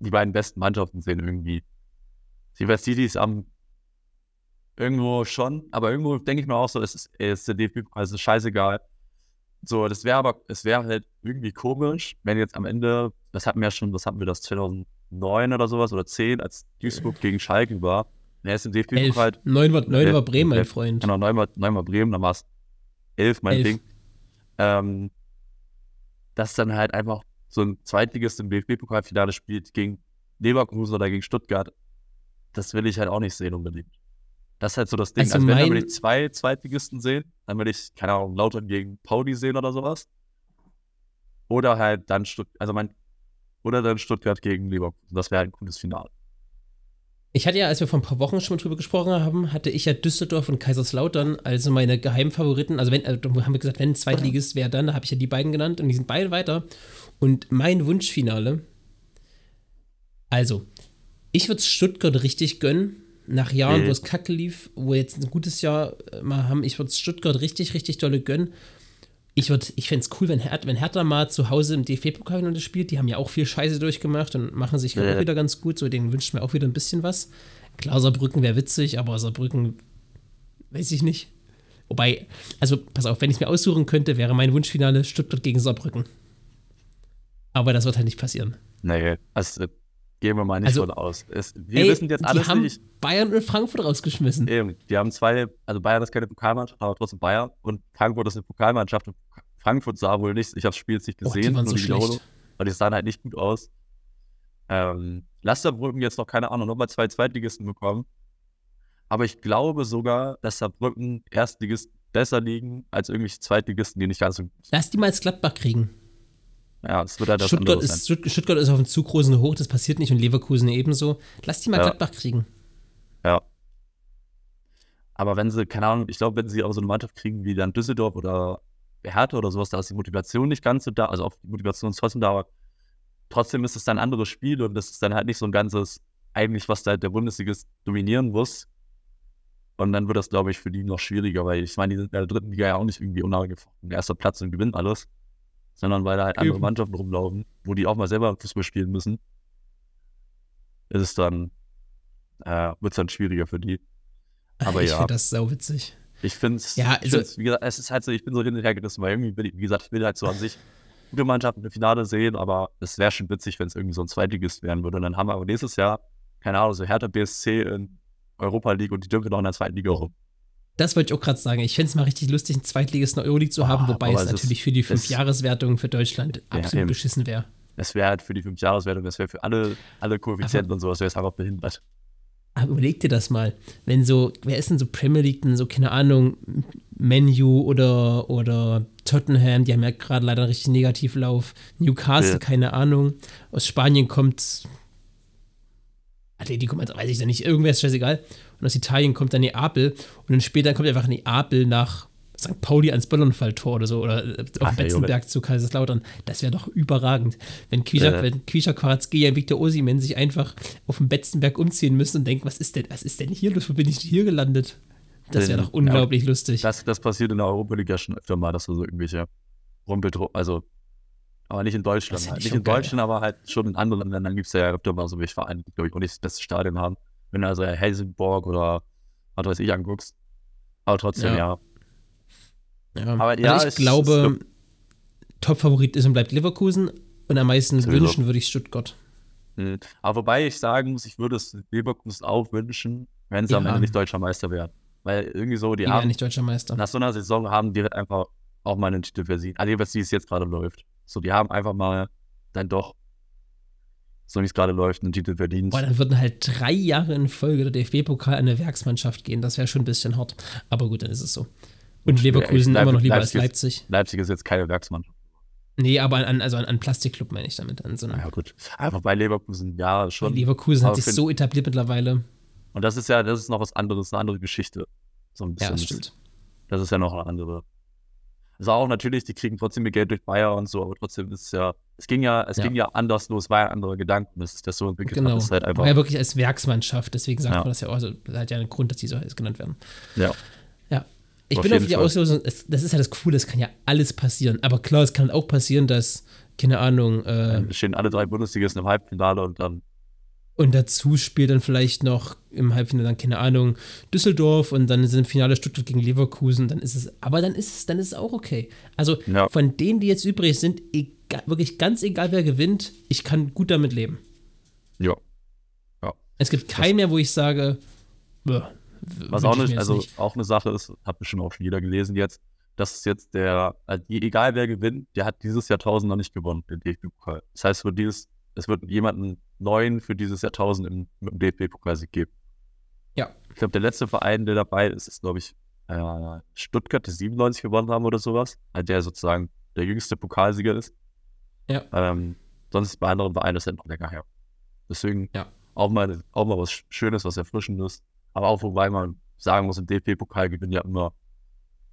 die beiden besten Mannschaften sehen irgendwie. Die, die es am irgendwo schon, aber irgendwo denke ich mir auch so, es ist, es ist der DFB-Pokal, es ist scheißegal. So, das wäre aber, es wäre halt irgendwie komisch, wenn jetzt am Ende, das hatten wir ja schon, was hatten wir das, 2009 oder sowas oder 10, als Duisburg gegen Schalke war, wenn jetzt im Elf. DFB-Pokal Neun war, neun war Bremen, mein. Freund. Genau, neunmal, neunmal Bremen, dann war es elf, mein Elf. Ding. Ähm, dass dann halt einfach so ein Zweitligist im DFB-Pokalfinale spielt gegen Leverkusen oder gegen Stuttgart, das will ich halt auch nicht sehen unbedingt. Das ist halt so das Ding. Also Also, wenn, dann will mein- ich zwei Zweitligisten sehen, dann will ich, keine Ahnung, Lautern gegen Pauli sehen oder sowas. Oder halt dann Stutt also mein, oder dann Stuttgart gegen Leverkusen. Das wäre halt ein cooles Finale. Ich hatte ja, als wir vor ein paar Wochen schon mal drüber gesprochen haben, hatte ich ja Düsseldorf und Kaiserslautern also meine Geheimfavoriten. Also wenn, also haben wir gesagt, wenn ein Zweitligist wäre dann, da habe ich ja die beiden genannt und die sind beide weiter. Und mein Wunschfinale, also, ich würde Stuttgart richtig gönnen. Nach Jahren, Mhm. wo es kacke lief, wo wir jetzt ein gutes Jahr äh, mal haben, ich würde Stuttgart richtig, richtig dolle gönnen. Ich, würd- ich fände es cool, wenn, Her wenn Hertha mal zu Hause im DFB-Pokal spielt. Die haben ja auch viel Scheiße durchgemacht und machen sich Ja. auch wieder ganz gut. So, denen wünscht mir auch wieder ein bisschen was. Klar, Saarbrücken wäre witzig, aber Saarbrücken weiß ich nicht. Wobei, also pass auf, wenn ich es mir aussuchen könnte, wäre mein Wunschfinale Stuttgart gegen Saarbrücken. Aber das wird halt nicht passieren. Nee, also gehen wir mal nicht Also, von aus. Es, wir Ey, wissen jetzt die alles haben nicht. Bayern und Frankfurt rausgeschmissen. Eben, die haben zwei, also Bayern ist keine Pokalmannschaft, aber trotzdem Bayern und Frankfurt ist eine Pokalmannschaft und Frankfurt sah wohl nicht, ich habe das Spiel jetzt nicht Oh, gesehen, die waren so die schlecht. weil die sahen halt nicht gut aus. Ähm, Lasterbrücken jetzt noch, keine Ahnung, nochmal zwei Zweitligisten bekommen. Aber ich glaube sogar, dass Saarbrücken Erstligisten besser liegen als irgendwelche Zweitligisten, die nicht ganz so gut sind. Lass die mal als Gladbach kriegen. Ja, das wird halt das Stuttgart ist, sein. Stutt- Stuttgart ist auf einem zu großen Hoch, das passiert nicht und Leverkusen ebenso. Lass die mal Ja. Gladbach kriegen. Ja. Aber wenn sie, keine Ahnung, ich glaube, wenn sie auch so eine Mannschaft kriegen wie dann Düsseldorf oder Hertha oder sowas, da ist die Motivation nicht ganz so da, also auch die Motivation ist trotzdem da, aber trotzdem ist es dann ein anderes Spiel und das ist dann halt nicht so ein ganzes, eigentlich, was da der Bundesliga dominieren muss. Und dann wird das, glaube ich, für die noch schwieriger, weil ich meine, die sind in der dritten Liga ja auch nicht irgendwie unangefochten. Erster Platz und gewinnen alles. Sondern weil da halt andere Eben. Mannschaften rumlaufen, wo die auch mal selber Fußball spielen müssen, ist es dann, äh, wird es dann schwieriger für die. Aber [laughs] ich ja. finde das sau witzig. Ich finde es, Ja, also- wie gesagt, es ist halt so, ich bin so hin und her gerissen, weil irgendwie, will ich, wie gesagt, ich will halt so an sich gute Mannschaften im Finale sehen, aber es wäre schon witzig, wenn es irgendwie so ein Zweitligist werden würde. Und dann haben wir aber nächstes Jahr, keine Ahnung, so Hertha BSC in Europa League und die dürfen noch in der zweiten Liga rum. Das wollte ich auch gerade sagen. Ich fände es mal richtig lustig, einen Zweitligisten in der Euroleague zu haben, Ah, wobei aber es natürlich ist- für die es- Fünf-Jahres-Wertung für Deutschland absolut eben. beschissen wäre. Das wäre halt für die Fünf-Jahreswertung, das wäre für alle, alle Koeffizienten und sowas, wäre es einfach behindert. Aber überleg dir das mal, wenn so, wer ist denn so Premier League denn so, keine Ahnung, Menu oder, oder Tottenham, die haben ja gerade leider einen richtig Negativlauf. Newcastle, Ja. keine Ahnung. Aus Spanien kommt Atletico, weiß ich ja nicht, irgendwer ist scheißegal. Und aus Italien kommt dann Neapel und dann später kommt einfach Neapel nach St. Pauli ans Böllernfalltor oder so oder äh, auf ey, Betzenberg zu Kaiserslautern. Das wäre doch überragend. Wenn Quisha, Ja. wenn Quisha Quarazgeja und Victor Osimen sich einfach auf dem Betzenberg umziehen müssen und denken, was ist denn, was ist denn hier los? Wo bin ich hier gelandet? Das wäre Ja. doch unglaublich lustig. Das, das passiert in der Europa League ja schon öfter mal, dass da so irgendwelche Rumpeltruppen, also, aber nicht in Deutschland. Halt. ich Nicht in geil. Deutschland, aber halt schon in anderen Ländern gibt es ja öfter mal so welche Vereine, die, glaube ich, auch nicht das beste Stadion haben. Wenn du also Helsingborg oder was weiß ich anguckst. Aber trotzdem, Ja. ja. Ja. Aber ja, also ich es- glaube, Top-Favorit ist und bleibt Leverkusen und am meisten Sowieso. wünschen würde ich Stuttgart. Mhm. Aber wobei ich sagen muss, ich würde es Leverkusen auch wünschen, wenn sie am Ja. Ende nicht deutscher Meister wären. Weil irgendwie so, die Die haben, nicht deutscher Meister. nach so einer Saison haben die halt einfach auch mal einen Titel verdient. Also, was wie es jetzt gerade läuft. So, die haben einfach mal dann doch, so wie es gerade läuft, einen Titel verdient. Boah, dann würden halt drei Jahre in Folge der DFB-Pokal an eine Werksmannschaft gehen. Das wäre schon ein bisschen hart. Aber gut, dann ist es so. Und Leverkusen Leip- immer noch lieber als Leipzig- Leipzig. Leipzig ist jetzt keine Werksmannschaft. Nee, aber an, also an, an Plastikclub meine ich damit. An so einem, Naja, gut. Einfach bei Leverkusen, ja, schon. Leverkusen hat sich so etabliert mittlerweile. Und das ist ja, das ist noch was anderes, eine andere Geschichte. So ein Ja, bisschen. das stimmt. Das ist ja noch eine andere. Also auch natürlich, die kriegen trotzdem ihr Geld durch Bayer und so, aber trotzdem ist es ja, es ging ja, es Ja. ging ja anders los, war ja andere Gedanken, dass das so entwickelt Genau. hat. Ist halt einfach, War ja wirklich als Werksmannschaft, deswegen sagt Ja. man das ja auch. Also, das hat ja einen Grund, dass die so heiß genannt werden. ja. Ja. Ich Auf bin auf die Fall. Es, das ist ja das Coole, es kann ja alles passieren. Aber klar, es kann auch passieren, dass, keine Ahnung, äh, stehen alle drei Bundesligisten im Halbfinale und dann, und dazu spielt dann vielleicht noch im Halbfinale dann, keine Ahnung, Düsseldorf und dann sind im Finale Stuttgart gegen Leverkusen, dann ist es, aber dann ist es, dann ist es auch okay. Also Ja. von denen, die jetzt übrig sind, egal, wirklich ganz egal, wer gewinnt, ich kann gut damit leben. ja. Es gibt keinen mehr, wo ich sage, "Bäh, Was auch nicht, also nicht." auch eine Sache ist, hat bestimmt auch schon jeder gelesen jetzt, dass es jetzt der, also egal wer gewinnt, der hat dieses Jahrtausend noch nicht gewonnen, den DFB-Pokal. Das heißt, es wird dieses, es wird jemanden neuen für dieses Jahrtausend im, im DFB-Pokalsieg geben. Ja. Ich glaube, der letzte Verein, der dabei ist, ist, glaube ich, äh, Stuttgart, die 97 gewonnen haben oder sowas, der sozusagen der jüngste Pokalsieger ist. Ja. Ähm, sonst ist bei anderen Vereinen das halt noch länger her. Deswegen Ja. auch, mal, auch mal was Schönes, was Erfrischendes. Aber auch, wobei man sagen muss, im DFB-Pokal gewinnt ja immer,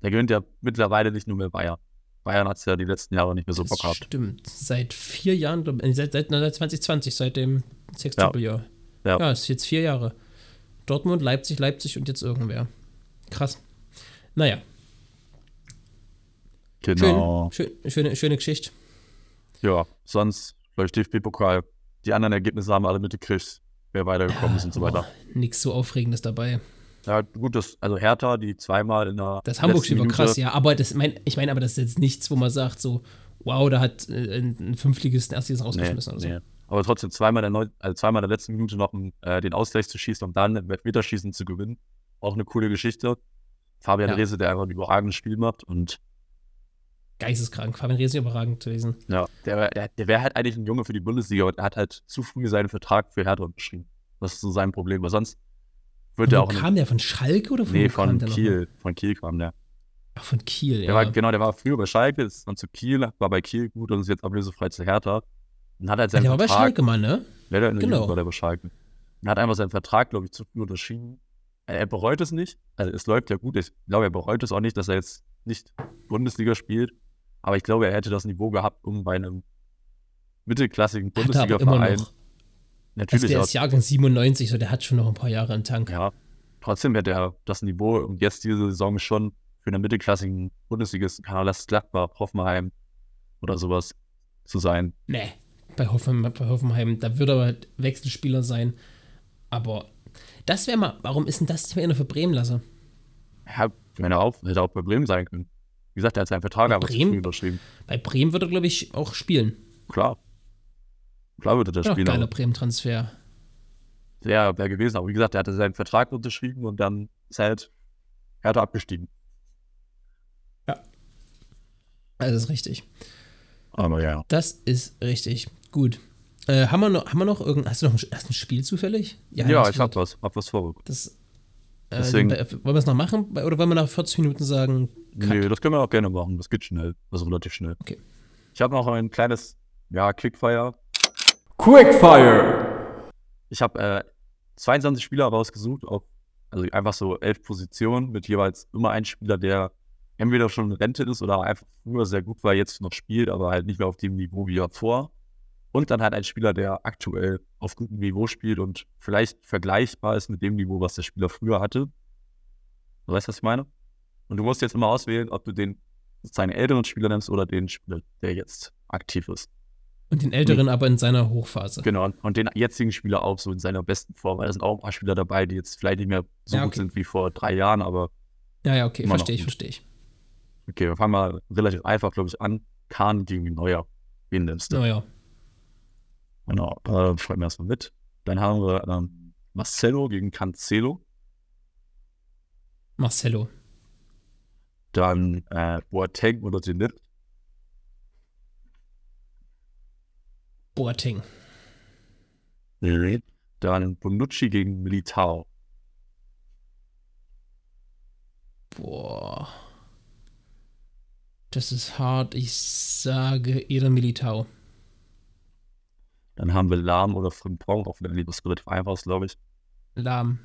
der gewinnt ja mittlerweile nicht nur mehr Bayern. Bayern hat es ja die letzten Jahre nicht mehr so Das Bock gehabt. Stimmt. Seit vier Jahren, äh, seit, seit, na, seit 2020, seit dem Sextuple-Jahr. Ja. ja, ist jetzt vier Jahre. Dortmund, Leipzig, Leipzig und jetzt irgendwer. Krass. Naja, Genau. schön, schön, schöne, schöne Geschichte. Ja, sonst, ich, DFB-Pokal. Die anderen Ergebnisse haben alle mitgekriegt, wer weitergekommen ist und so weiter. Nix so Aufregendes dabei. Ja, gut, das, also Hertha, die zweimal in der. Das Hamburg-Spiel war krass, ja, aber das, mein, ich meine, aber das ist jetzt nichts, wo man sagt, so, wow, da hat äh, ein ein Fünftligisten Erstligisten rausgeschmissen oder so. Nee. Aber trotzdem zweimal der, Neu also zweimal in der letzten Minute noch äh, den Ausgleich zu schießen und dann im Elfmeterschießen zu gewinnen. Auch eine coole Geschichte. Fabian Ja. Rehse, der einfach ein überragendes Spiel macht und Geisteskrank, Fabian Riesen überragend gewesen. ja, der, der, der wäre halt eigentlich ein Junge für die Bundesliga und er hat halt zu früh seinen Vertrag für Hertha unterschrieben. Das ist so sein Problem, weil sonst wird er wo auch in- kam der? Von Schalke oder von Nee, wo von? Kiel. Von Kiel kam der. Ach, von Kiel, ja. Der war, genau, der war früher bei Schalke, ist dann zu Kiel, war bei Kiel gut und ist jetzt ablösefrei zu Hertha. Und hat halt Ja, seinen der war bei Vertrag, Schalke, Mann, ne? Ja, der Genau. Jugend war der bei Schalke. Und hat einfach seinen Vertrag, glaube ich, zu früh unterschrieben. Er, er bereut es nicht. Also es läuft ja gut. Ich glaube, er bereut es auch nicht, dass er jetzt nicht Bundesliga spielt. Aber ich glaube, er hätte das Niveau gehabt, um bei einem mittelklassigen er Bundesliga-Verein noch. Also natürlich der ist Jahrgang 97, so der hat schon noch ein paar Jahre im Tank. ja, trotzdem hätte er das Niveau und jetzt diese Saison schon für einen mittelklassigen Bundesligisten, das Gladbach, Hoffenheim oder sowas zu sein. Nee, bei Hoffenheim, bei Hoffenheim, da würde er halt Wechselspieler sein. Aber das wäre mal, warum ist denn das mehr einer für Bremen lasse? Ja, wenn er auch, hätte auch bei Bremen sein können. Wie gesagt, er hat seinen Vertrag aber unterschrieben. Bei Bremen würde er, glaube ich, auch spielen. Klar. Klar würde der Ja, Spieler. geiler Bremen-Transfer. Ja, wäre gewesen. Aber wie gesagt, er hatte seinen Vertrag unterschrieben und dann ist halt Hertha abgestiegen. Das ist richtig. Aber ja. Das ist richtig. Gut. Äh, haben wir noch, haben wir noch irgendein, hast du noch ein, hast ein Spiel zufällig? Ja, hast ich hab was, hab was. Das, äh, Deswegen- wollen wir es noch machen oder wollen wir nach 40 Minuten sagen? Cut? Nee, das können wir auch gerne machen. Das geht schnell. Also relativ schnell. Okay. Ich habe noch ein kleines, ja, Quickfire. Quickfire! Ich habe äh, 22 Spieler rausgesucht, auf, also einfach so elf Positionen mit jeweils immer ein Spieler, der entweder schon in Rente ist oder einfach früher sehr gut war, jetzt noch spielt, aber halt nicht mehr auf dem Niveau wie davor. Und dann halt ein Spieler, der aktuell auf gutem Niveau spielt und vielleicht vergleichbar ist mit dem Niveau, was der Spieler früher hatte. Du weißt, was ich meine? Und du musst jetzt immer auswählen, ob du den seinen älteren Spieler nimmst oder den Spieler, der jetzt aktiv ist. Und den Älteren aber in seiner Hochphase. Genau, und den jetzigen Spieler auch so in seiner besten Form. Weil da sind auch ein paar Spieler dabei, die jetzt vielleicht nicht mehr so Ja, gut okay. sind wie vor drei Jahren, aber Ja, ja, okay, verstehe ich, gut. verstehe ich. okay, wir fangen mal relativ einfach, glaube ich, an. Kahn gegen Neuer. Wen nimmst du? Naja, Genau, äh, schreiben wir erstmal mit. Dann haben wir ähm, Marcelo gegen Cancelo. Marcelo. Dann äh, Boateng oder Zenit. Boateng. Dann Bonucci gegen Militao. Boah. Das ist hart. Ich sage Eder Militao. Dann haben wir Lahm oder Frimpong, auch wenn das relativ einfach ist, glaube ich. Lahm.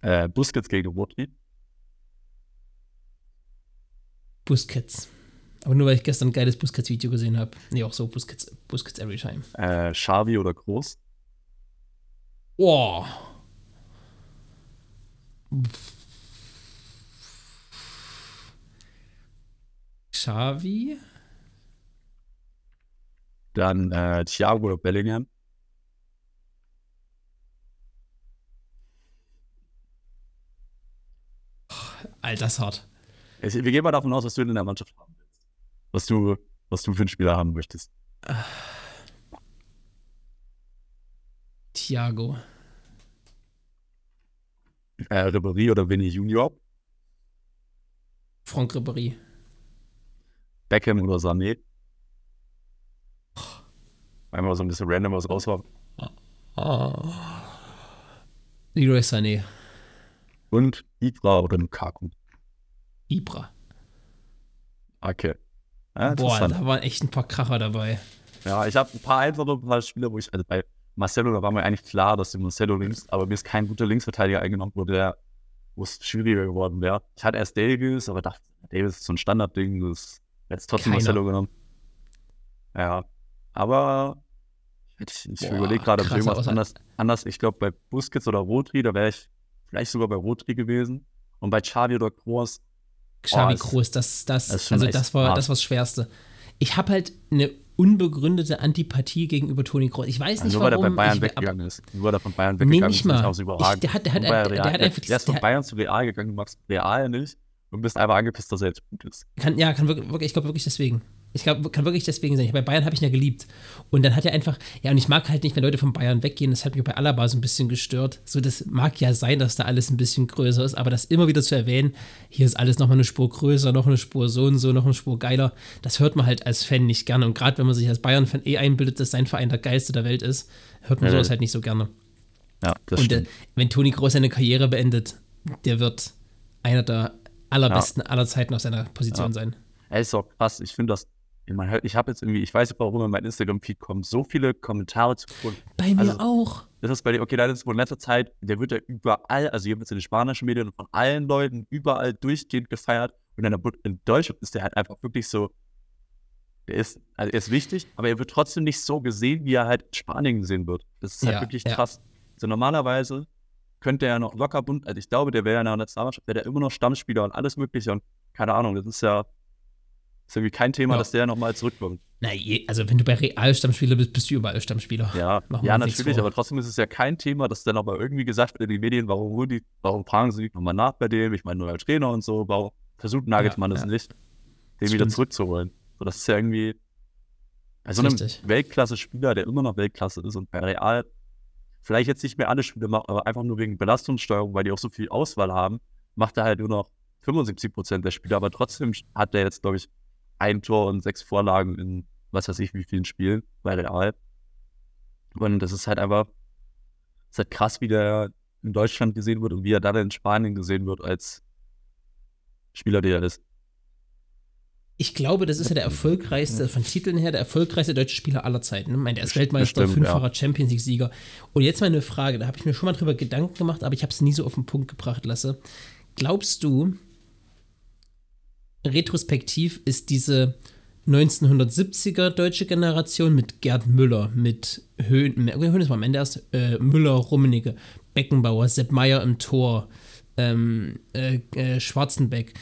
Äh, Busquets gegen Rodri. Busquets. Aber nur weil ich gestern ein geiles Busquets-Video gesehen habe. Nee, auch so Busquets, Busquets every time. Äh, Xavi oder Groß. Boah. Xavi? Dann äh, Thiago oder Bellingham. Alter, das hart. Ich, wir gehen mal davon aus, was du in der Mannschaft haben willst. Was du, was du für einen Spieler haben möchtest. Thiago. Äh, Ribéry oder Vinny Junior. Franck Ribéry. Beckham oder Sané. Einmal so ein bisschen random was raushauen. Oh. Leroy Sané. Und Ibra oder Lukaku. Ibra. Okay. Ja, Boah, da waren echt ein paar Kracher dabei. Ja, ich habe ein paar einfache ein paar Spieler, wo ich, also bei Marcelo, da war mir eigentlich klar, dass du Marcelo nimmst, aber mir ist kein guter Linksverteidiger eingenommen, wo der, wo es schwieriger geworden wäre. Ich hatte erst Davis, aber dachte, Davis ist so ein Standardding, das jetzt trotzdem Keiner. Marcelo genommen. Ja, aber ich, ich überlege gerade, ob ich irgendwas anders, anders, ich glaube bei Busquets oder Rodri, da wäre ich vielleicht sogar bei Rodri gewesen. Und bei Xavi oder Kroos, Xavi ist- Groß, das, das, das also das war hart. das war das Schwerste. Ich habe halt eine unbegründete Antipathie gegenüber Toni Kroos. Ich weiß nicht, nur weil er warum. bei Bayern ich, weggegangen ist. Nur weil er von Bayern Nee, weggegangen nicht ist, mal. ist auch so überragend. Ich- der hat- der hat- er der- der hat einfach der ist von Bayern zu Real gegangen, du magst Real nicht und bist einfach angepisst, dass er jetzt gut ist. Kann, ja, kann wirklich ich glaube wirklich deswegen. Ich glaube, kann wirklich deswegen sein. Bei Bayern habe ich ihn ja geliebt. Und dann hat er einfach, ja, und ich mag halt nicht, wenn Leute von Bayern weggehen. Das hat mich bei Alaba so ein bisschen gestört. So, das mag ja sein, dass da alles ein bisschen größer ist, aber das immer wieder zu erwähnen, hier ist alles nochmal eine Spur größer, noch eine Spur so und so, noch eine Spur geiler, das hört man halt als Fan nicht gerne. Und gerade wenn man sich als Bayern-Fan eh einbildet, dass sein Verein der geilste der Welt ist, hört man Ja, sowas ja. halt nicht so gerne. Ja, das Und äh, stimmt. wenn Toni Groß seine Karriere beendet, der wird einer der allerbesten aller Zeiten auf seiner Position Ja. sein. Ey, ist auch krass. Ich finde das, ich, mein, ich habe jetzt irgendwie, ich weiß nicht, warum in mein Instagram-Feed kommen so viele Kommentare zu und Bei mir Also- auch. Das ist bei dir, okay, da ist wohl in letzter Zeit, der wird ja überall, also hier wird in den spanischen Medien von allen Leuten überall durchgehend gefeiert. Und in, der, in Deutschland ist der halt einfach wirklich so, der ist, also er ist wichtig, aber er wird trotzdem nicht so gesehen, wie er halt in Spanien gesehen wird. Das ist halt Ja, wirklich ja. krass. So normalerweise könnte er noch locker bunt, also ich glaube, der wäre ja in der Nationalmannschaft, wäre der immer noch Stammspieler und alles Mögliche und keine Ahnung, das ist ja ist irgendwie kein Thema, Ja. dass der nochmal zurückkommt. Na, also wenn du bei Real Stammspieler bist, bist du überall Stammspieler. Ja, ja natürlich, aber trotzdem ist es ja kein Thema, dass dann aber irgendwie gesagt wird in den Medien, warum, die, warum fragen sie nicht nochmal nach bei dem, ich meine, neuer Trainer und so, warum versucht Nagelsmann Ja, das ja. nicht, den wieder Stimmt. zurückzuholen. So, das ist ja irgendwie, also ein. Weltklasse-Spieler, der immer noch Weltklasse ist und bei Real vielleicht jetzt nicht mehr alle Spiele macht, aber einfach nur wegen Belastungssteuerung, weil die auch so viel Auswahl haben, macht er halt nur noch 75 Prozent der Spiele, aber trotzdem hat er jetzt, glaube ich, ein Tor und sechs Vorlagen in was weiß ich wie vielen Spielen bei Real. Und das ist halt einfach, ist halt krass, wie der in Deutschland gesehen wird und wie er dann in Spanien gesehen wird als Spieler, der er ist. Ich glaube, das ist ja der erfolgreichste, von Titeln her, der erfolgreichste deutsche Spieler aller Zeiten. Ich meine, er ist Weltmeister, Bestimmt, fünffacher Champions League-Sieger. Und jetzt mal eine Frage, da habe ich mir schon mal drüber Gedanken gemacht, aber ich habe es nie so auf den Punkt gebracht, Lasse. Glaubst du, retrospektiv ist diese 1970er deutsche Generation mit Gerd Müller, mit Höhn, Höhn ist mal am Ende erst, äh, Müller, Rummenigge, Beckenbauer, Sepp Meier im Tor, ähm, äh, äh, Schwarzenbeck.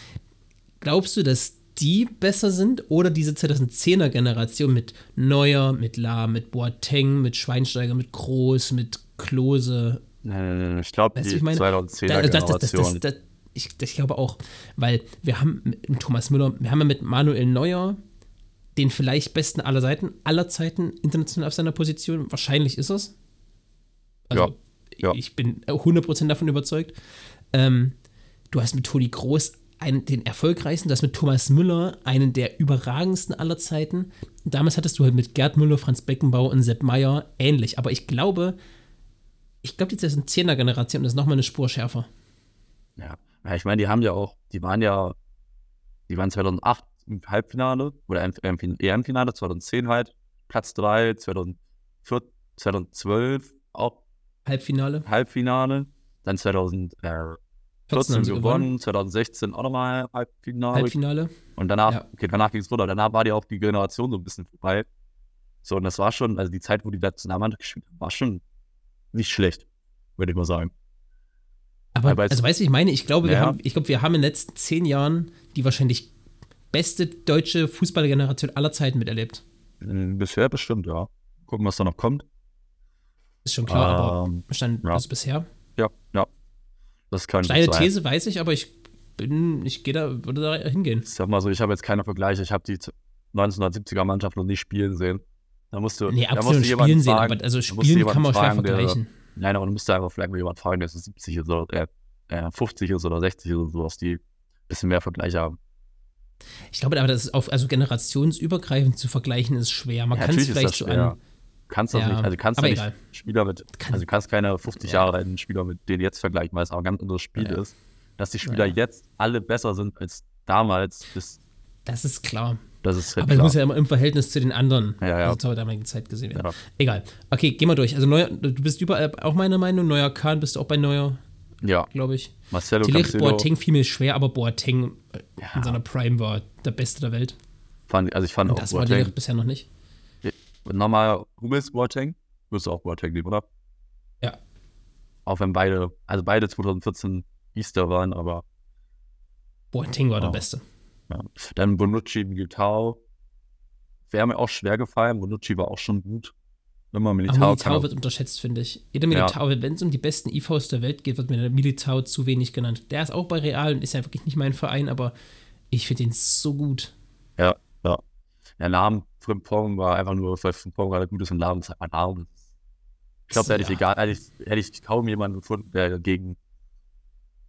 Glaubst du, dass die besser sind oder diese 2010er Generation mit Neuer, mit Lahm, mit Boateng, mit Schweinsteiger, mit Groß, mit Klose? Nein, nein, nein, ich glaube, die ich meine, 2010er Da- das- das- Generation. das- Ich, ich glaube auch, weil wir haben mit Thomas Müller, wir haben ja mit Manuel Neuer den vielleicht besten aller Seiten, aller Zeiten international auf seiner Position. Wahrscheinlich ist es. Also, Ja, ja. ich bin 100% davon überzeugt. Ähm, du hast mit Toni Groß einen, den erfolgreichsten, du hast mit Thomas Müller einen der überragendsten aller Zeiten. Damals hattest du halt mit Gerd Müller, Franz Beckenbauer und Sepp Meier ähnlich. Aber ich glaube, ich glaube, die 10er-Generation ist nochmal eine Spur schärfer. Ja. Ja, ich meine, die haben ja auch, die waren ja, die waren 2008 im Halbfinale oder im, im Fin- EM-Finale, 2010 halt, Platz 3, 2004, 2012 auch Halbfinale. Halbfinale, dann 2014 14 haben sie gewonnen, 2016 auch nochmal Halbfinale. Halbfinale. Und danach, Ja. okay, danach ging es runter. Danach war die auch die Generation so ein bisschen vorbei. So, und das war schon, also die Zeit, wo die Nationalmannschaft gespielt haben, war schon nicht schlecht, würde ich mal sagen. Aber, Aber also weißt du, ich meine, ich glaube, wir Ja. haben, ich glaube, wir haben in den letzten zehn Jahren die wahrscheinlich beste deutsche Fußballgeneration aller Zeiten miterlebt. Mm, Bisher bestimmt, ja. Gucken, was da noch kommt. Ist schon klar, aber Ähm, Stand ja. bis bisher. Ja, ja. Das kann Steile sein. These weiß ich, aber ich bin, ich gehe da, würde da hingehen. Ich sag mal so, ich habe jetzt keine Vergleiche. Ich habe die 1970er Mannschaft noch nie spielen sehen. Da musst du, Nee, da musst absolut du spielen sehen, aber also spielen kann man schwer fragen, der- vergleichen. Nein, aber du musst einfach vielleicht mal jemanden fragen, der so 70 ist oder äh, äh, 50 ist oder 60 ist oder sowas, die ein bisschen mehr Vergleiche haben. Ich glaube aber, das ist auf, also generationsübergreifend zu vergleichen, ist schwer. Man Ja, kann es vielleicht so an. Du kannst das Ja, nicht, also du kannst ja nicht. Spieler mit, Kann- also du kannst keine 50 Ja. Jahre alten Spieler mit denen jetzt vergleichen, weil es auch ein ganz anderes Spiel ist. Dass die Spieler jetzt alle besser sind als damals, ist, Das ist klar. Das ist halt Aber es muss ja immer im Verhältnis zu den anderen Ja, ja. also zur damaligen Zeit gesehen werden. Ja. Egal. Okay, geh mal durch. Also neuer, du bist überall auch meiner Meinung. Neuer Kahn bist du auch bei Neuer, ja, glaube ich. Marcelo Tillich Boateng fiel mir schwer, aber Boateng Ja. in seiner Prime war der Beste der Welt. fand, also ich fand Und auch das war Boateng. Tillich bisher noch nicht. Nochmal Hummels Boateng, wirst du auch Boateng nehmen, oder? Ja. Auch wenn beide, also beide 2014 Easter waren, aber Boateng war der Oh. Beste. Ja. Dann Bonucci, Militao. Wäre mir auch schwer gefallen. Bonucci war auch schon gut. Wenn man Aber Militao, kann Militao wird unterschätzt, finde ich. Jeder Militao, wenn es um die besten IVs der Welt geht, wird mir der Militao zu wenig genannt. Der ist auch bei Real und ist ja wirklich nicht mein Verein, aber ich finde ihn so gut. Ja, ja. Der Name Frimpong war einfach nur, weil Frimpong war gut ist und Lahm ist einfach Name. Ich glaube, da hätte ich Ja. egal, hätte ich, hätte ich kaum jemanden gefunden, der dagegen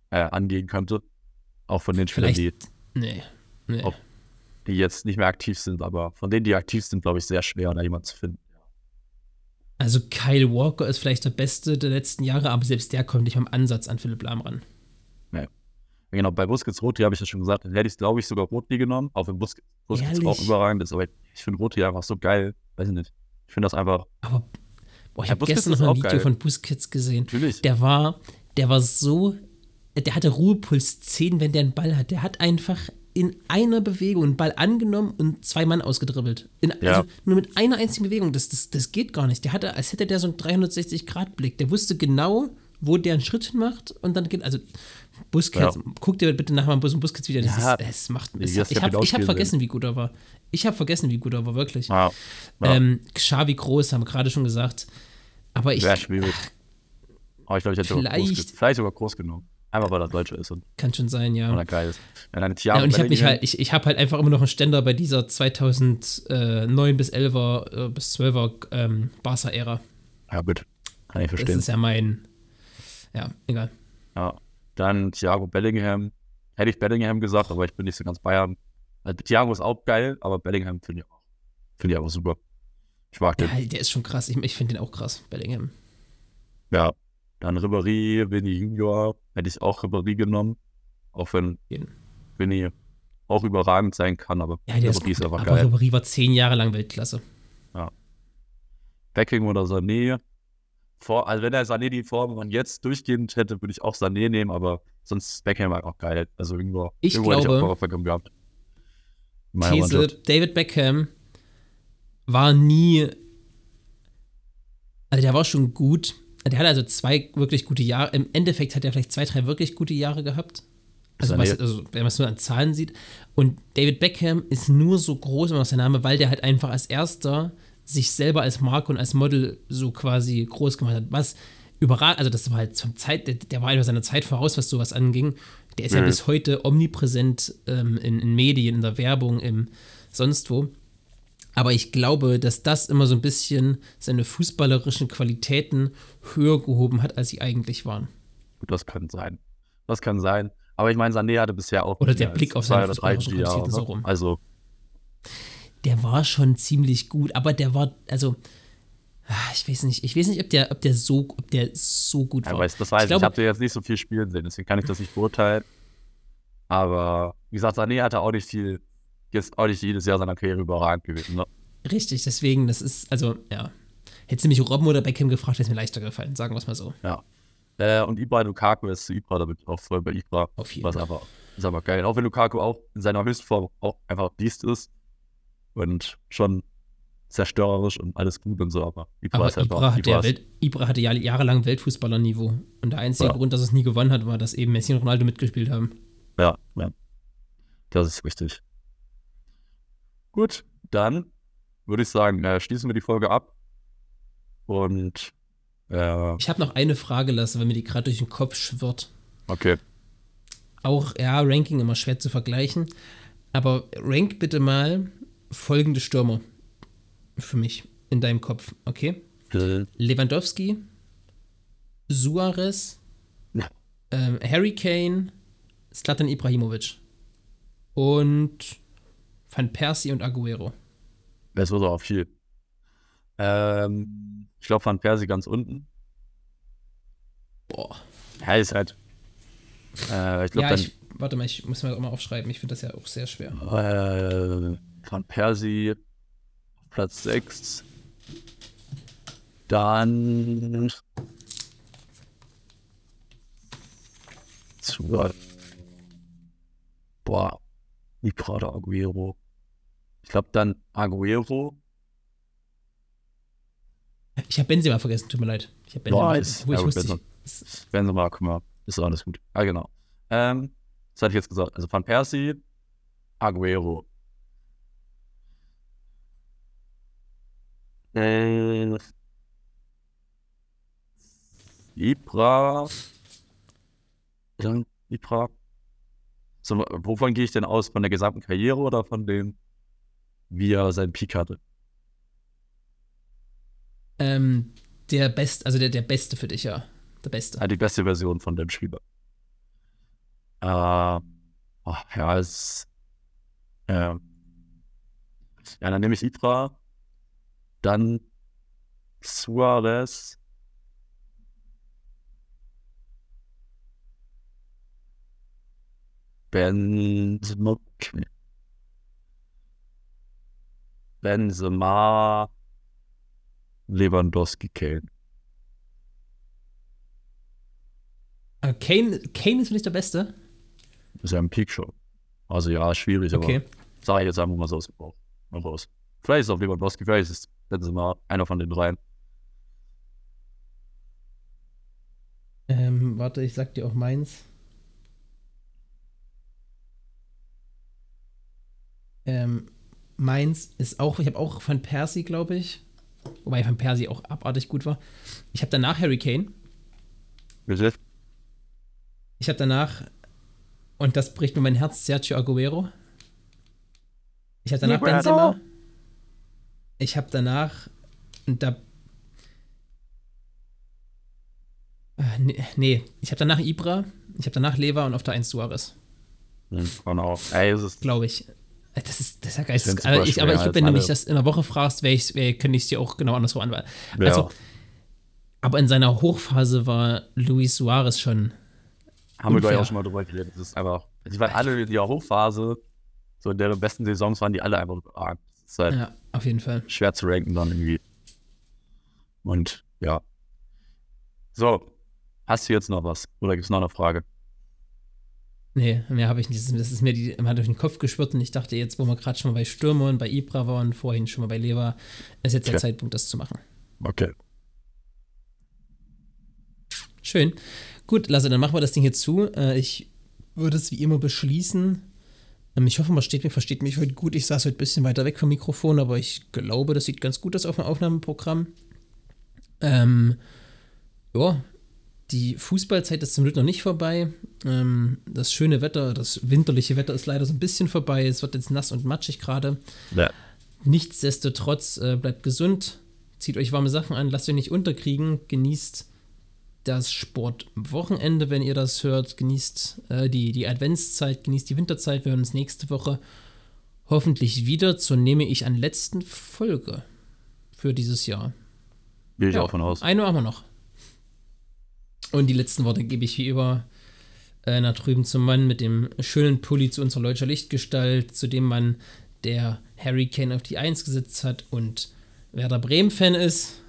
äh, angehen könnte. Auch von den Spielern, die. Nee. Nee. Ob- die jetzt nicht mehr aktiv sind, aber von denen, die aktiv sind, glaube ich, sehr schwer, da jemanden zu finden. Also Kyle Walker ist vielleicht der Beste der letzten Jahre, aber selbst der kommt nicht am Ansatz an Philipp Lahm ran. Genau, bei Busquets Roti habe ich ja schon gesagt, dann hätte ich glaube ich sogar Roti genommen, auch wenn Busquets, Busquets auch überragend ist, aber ich finde Roti einfach so geil, weiß ich nicht. Ich finde das einfach, Aber boah, ich Ja, habe gestern noch ein Video geil. von Busquets gesehen. natürlich. Der war, der war so, der hatte Ruhepuls 10, wenn der einen Ball hat. Der hat einfach in einer Bewegung einen Ball angenommen und zwei Mann ausgedribbelt. In, Ja. Also nur mit einer einzigen Bewegung. Das, das, das geht gar nicht. Der hatte, als hätte der so einen 360-Grad-Blick. Der wusste genau, wo der einen Schritt hinmacht und dann geht, also Busquets, Ja. guck dir bitte nachher mal Bus und Busquets wieder. Das Ja. ist, es macht, es, das ich habe hab vergessen, wie gut er war. Ich habe vergessen, wie gut er war, wirklich. Ja, ja. Ähm, Xavi Groß haben wir gerade schon gesagt. Aber ich Sehr schwierig. Aber ich glaube, ich hätte sogar groß, Vielleicht- vielleicht sogar groß genommen. Einfach weil er Deutscher ist und kann schon sein, ja. weil er geil ist. Wenn eine Ja, und ich habe mich halt, ich, ich habe halt einfach immer noch einen Ständer bei dieser 2009 bis 11er äh, bis 12er ähm, Barca-Ära. Ja, gut. Kann ich Das verstehen. ist ja mein, ja, egal. Ja. Dann Thiago Bellingham. Hätte ich Bellingham gesagt, aber ich bin nicht so ganz Bayern. Also, Thiago ist auch geil, aber Bellingham finde ich auch. Finde ich auch super. Ich mag den. Ja, der ist schon krass. Ich, ich finde den auch krass, Bellingham. Ja. Dann Ribéry, Vinny Junior. Hätte ich auch Ribéry genommen. Auch wenn. Vinny auch überragend sein kann, aber Ja, der ist, Ribéry ist gut, einfach geil. Ribéry war zehn Jahre lang Weltklasse. Becking oder Sané. Vor, also wenn er Sané die Form von jetzt durchgehend hätte, würde ich auch Sané nehmen, aber sonst Beckham war auch geil. Also irgendwo, Ich irgendwo hätte ich glaube- auch Beckham gehabt. In meiner These, Mannschaft. David Beckham war nie. Also der war schon gut. Der hatte also zwei wirklich gute Jahre. Im Endeffekt hat er vielleicht zwei, drei wirklich gute Jahre gehabt. Also, was, also wenn man es nur an Zahlen sieht. Und David Beckham ist nur so groß, immer noch sein Name, weil der halt einfach als erster sich selber als Marke und als Model so quasi groß gemacht hat. Was überragend, also das war halt zum Zeit, der, der war einfach seiner Zeit voraus, was sowas anging. Der ist ja Mhm. bis heute omnipräsent ähm, in, in Medien, in der Werbung, im sonst wo. Aber ich glaube, dass das immer so ein bisschen seine fußballerischen Qualitäten höher gehoben hat, als sie eigentlich waren. Gut, das kann sein. Das kann sein. Aber ich meine, Sané hatte bisher auch Oder der Blick auf seine fußballerischen. Qualitäten so rum. Also, Der war schon ziemlich gut, aber der war, also, ich weiß nicht, ich weiß nicht, ob der, ob der so, ob der so gut ja, war. weiß, das weiß ich. Ich, glaube- habe jetzt nicht so viel spielen sehen, deswegen kann ich das nicht beurteilen. Aber wie gesagt, Sané hatte auch nicht viel, jetzt auch nicht jedes Jahr seiner Karriere überragend gewesen. Ne? Richtig, deswegen, das ist, also, ja. Hättest du mich Robben oder Beckham gefragt, wäre es mir leichter gefallen, sagen wir es mal so. Ja. Äh, und Ibra Lukaku ist zu Ibra, da bin ich auch voll bei Ibra. Auf jeden Fall. einfach, ist aber geil. Auch wenn Lukaku auch in seiner Höchstform auch einfach Biest ist und schon zerstörerisch und alles gut und so, aber Ibra Aber ist einfach. Ibra, hat ist- Welt, Ibra hatte ja jahrelang Weltfußballerniveau. Und der einzige Ja. Grund, dass es nie gewonnen hat, war, dass eben Messi und Ronaldo mitgespielt haben. Ja, ja. Das ist richtig. Gut, dann würde ich sagen, äh, schließen wir die Folge ab. Und äh, Ich habe noch eine Frage lassen, weil mir die gerade durch den Kopf schwirrt. okay. Auch, ja, Ranking immer schwer zu vergleichen. Aber rank bitte mal folgende Stürmer für mich in deinem Kopf, okay? Lewandowski, Suarez, Ja. ähm, Harry Kane, Zlatan Ibrahimovic und Van Persie und Aguero. Das wird auch viel. Ähm, ich glaube, Van Persie ganz unten. Boah. Ja, ist halt. Äh, ich glaube, Ja, dann ich, warte mal, ich muss mir das auch mal aufschreiben. Ich finde das ja auch sehr schwer. Äh, Van Persie auf Platz 6. Dann. Zu, boah, Ibrada Aguero. Ich glaube dann Aguero. Ich habe Benzema vergessen, tut mir leid. Ich habe Benzema Nice. vergessen. Wo ich Ja, wusste, mal, guck mal, ist alles gut. Ah, genau. Ähm, das hatte ich jetzt gesagt. Also Van Persie, Aguero. Äh, Ibra. Ibra. So, wovon gehe ich denn aus? Von der gesamten Karriere oder von dem, wie er seinen Peak hatte? ähm, der Best, also der, der Beste für dich, ja. Der Beste. Ah, die beste Version von dem Spieler. Äh, oh, ja, es. Ähm, ja, dann nehme ich Ibra. Dann Suarez. Benzema. Benzema. Lewandowski, Kane. Äh, Kane, Kane ist für dich der Beste? ist ja ein Peak schon. Also ja, schwierig, Okay. aber sage ich jetzt einfach mal so aus raus. Vielleicht ist es auch Lewandowski, vielleicht ist es Benzema einer von den dreien. Ähm, warte, ich sag dir auch meins. Ähm, meins ist auch, ich habe auch Van Persie, glaube ich. Wobei Van Persie auch abartig gut war. Ich habe danach Harry Kane. Ich habe danach, und das bricht mir mein Herz, Sergio Aguero. Ich habe danach Aguero. Benzema. Ich habe danach, und da. Äh, nee, nee, ich habe danach Ibra. Ich habe danach Lever und auf der 1 Suarez. Hm, Genau. Ey, es ist Glaube ich. Das ist, das ist ja Ich geil. Also super ich, aber ich, als wenn du mich alle- das in der Woche fragst, wär ich, wär, könnte ich es dir auch genau andersrum anwenden. ja. Also, aber in seiner Hochphase war Luis Suarez schon. haben wir gleich unfair. auch schon mal drüber geredet. Das ist einfach, die waren alle in ihrer Hochphase, so in deren besten Saisons waren die alle einfach. Das ist halt Ja, auf jeden Fall. schwer zu ranken dann irgendwie. Und ja. So, hast du jetzt noch was? Oder gibt es noch eine Frage? Nee, mehr habe ich nicht. Das ist- mir die, immer durch den Kopf geschwirrt und ich dachte jetzt, wo wir gerade schon mal bei Stürmern, bei Ibra waren, vorhin schon mal bei Lever, ist jetzt der Okay. Zeitpunkt, das zu machen. Okay. Schön. Gut, Lasse, dann machen wir das Ding hier zu. Äh, ich würde es wie immer beschließen. Ähm, ich hoffe, man versteht mich, versteht mich heute gut. Ich saß heute ein bisschen weiter weg vom Mikrofon, aber ich glaube, das sieht ganz gut aus auf dem Aufnahmeprogramm. Ähm, ja, die Fußballzeit ist zum Glück noch nicht vorbei. Ähm, das schöne Wetter, das winterliche Wetter ist leider so ein bisschen vorbei. Es wird jetzt nass und matschig gerade. Ja. Nichtsdestotrotz, äh, bleibt gesund, zieht euch warme Sachen an, lasst euch nicht unterkriegen, genießt das Sportwochenende, wenn ihr das hört, genießt äh, die, die Adventszeit, genießt die Winterzeit. Wir hören uns nächste Woche hoffentlich wieder zur nehme ich an letzten Folge für dieses Jahr. Gehe ich Ja, auch von aus. Eine haben wir noch. Und die letzten Worte gebe ich wie immer äh, nach drüben zum Mann mit dem schönen Pulli zu unserer Leutscher Lichtgestalt, zu dem Mann, der Harry Kane auf die Eins gesetzt hat und Werder Bremen-Fan ist.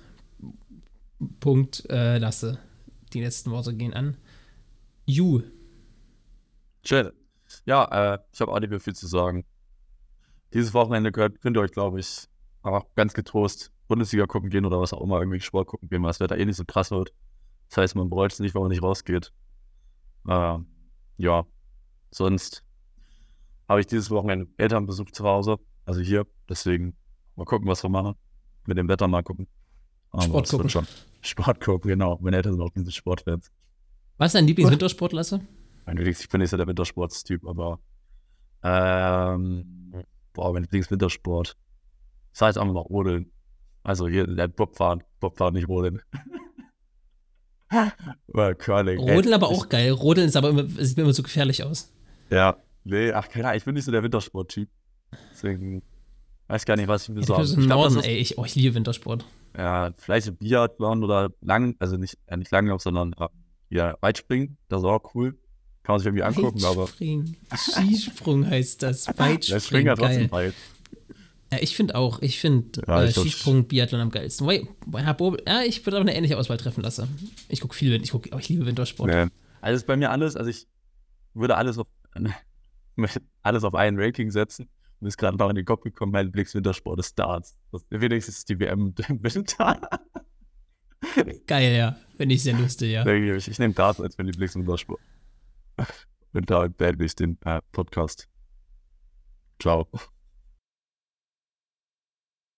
Punkt, äh, lasse. Die letzten Worte gehen an. Ju. Schön. Ja, äh, ich habe auch nicht mehr viel zu sagen. Dieses Wochenende könnt, könnt ihr euch, glaube ich, auch ganz getrost Bundesliga gucken gehen oder was auch immer, irgendwie Sport gucken gehen, weil das Wetter eh nicht so krass wird. Das heißt, man bereut es nicht, wenn man nicht rausgeht. Äh, ja, sonst habe ich dieses Wochenende Elternbesuch zu Hause, also hier. Deswegen mal gucken, was wir machen. Mit dem Wetter mal gucken. Aber Sport gucken. Schon. Sport gucken, genau. Meine Eltern sind auch diese Sportfans. Was ist dein Lieblingswintersport, Lasse? Mein Lieblings, ich bin nicht so der Wintersportstyp, aber ähm, boah, mein Lieblingswintersport. Das heißt einfach mal Rodeln. Also hier, der Bobfahren, Bobfahren, nicht Rodeln. [laughs] Rodeln aber Ich- auch geil. Rodeln ist aber immer, sieht mir immer so gefährlich aus. Ja, nee, ach keine Ahnung, ich bin nicht so der Wintersport-Typ. Deswegen weiß gar nicht, was ich mir Ich so im Ich glaub, Norden, ist- ey. Ich, oh, ich liebe Wintersport. Ja, vielleicht Biathlon oder lang, also nicht, äh, nicht Langlauf, sondern ja, Weitspringen. Das ist auch cool. Kann man sich irgendwie angucken, aber. Skisprung heißt das. [laughs] der Weitspringen. Springen ja trotzdem geil. weit. Ja, ich finde auch. Ich finde Ja, äh, Skisprung, Biathlon am geilsten. Wobei, bei Herr Bobel, ja, ich würde aber eine ähnliche Auswahl treffen lassen. Ich gucke viel, ich guck, oh, ich liebe Wintersport. Nee. Also ist bei mir alles, also ich würde alles auf [laughs] alles auf ein Ranking setzen. Mir ist gerade noch in den Kopf gekommen, mein Lieblingswintersport ist Darts. Das, wenigstens ist die WM [laughs] im Winter. Geil, ja. Finde ich sehr lustig, ja. Ich, ich nehme Darts als mein Lieblingswintersport. Und da beende ich den äh, Podcast. Ciao.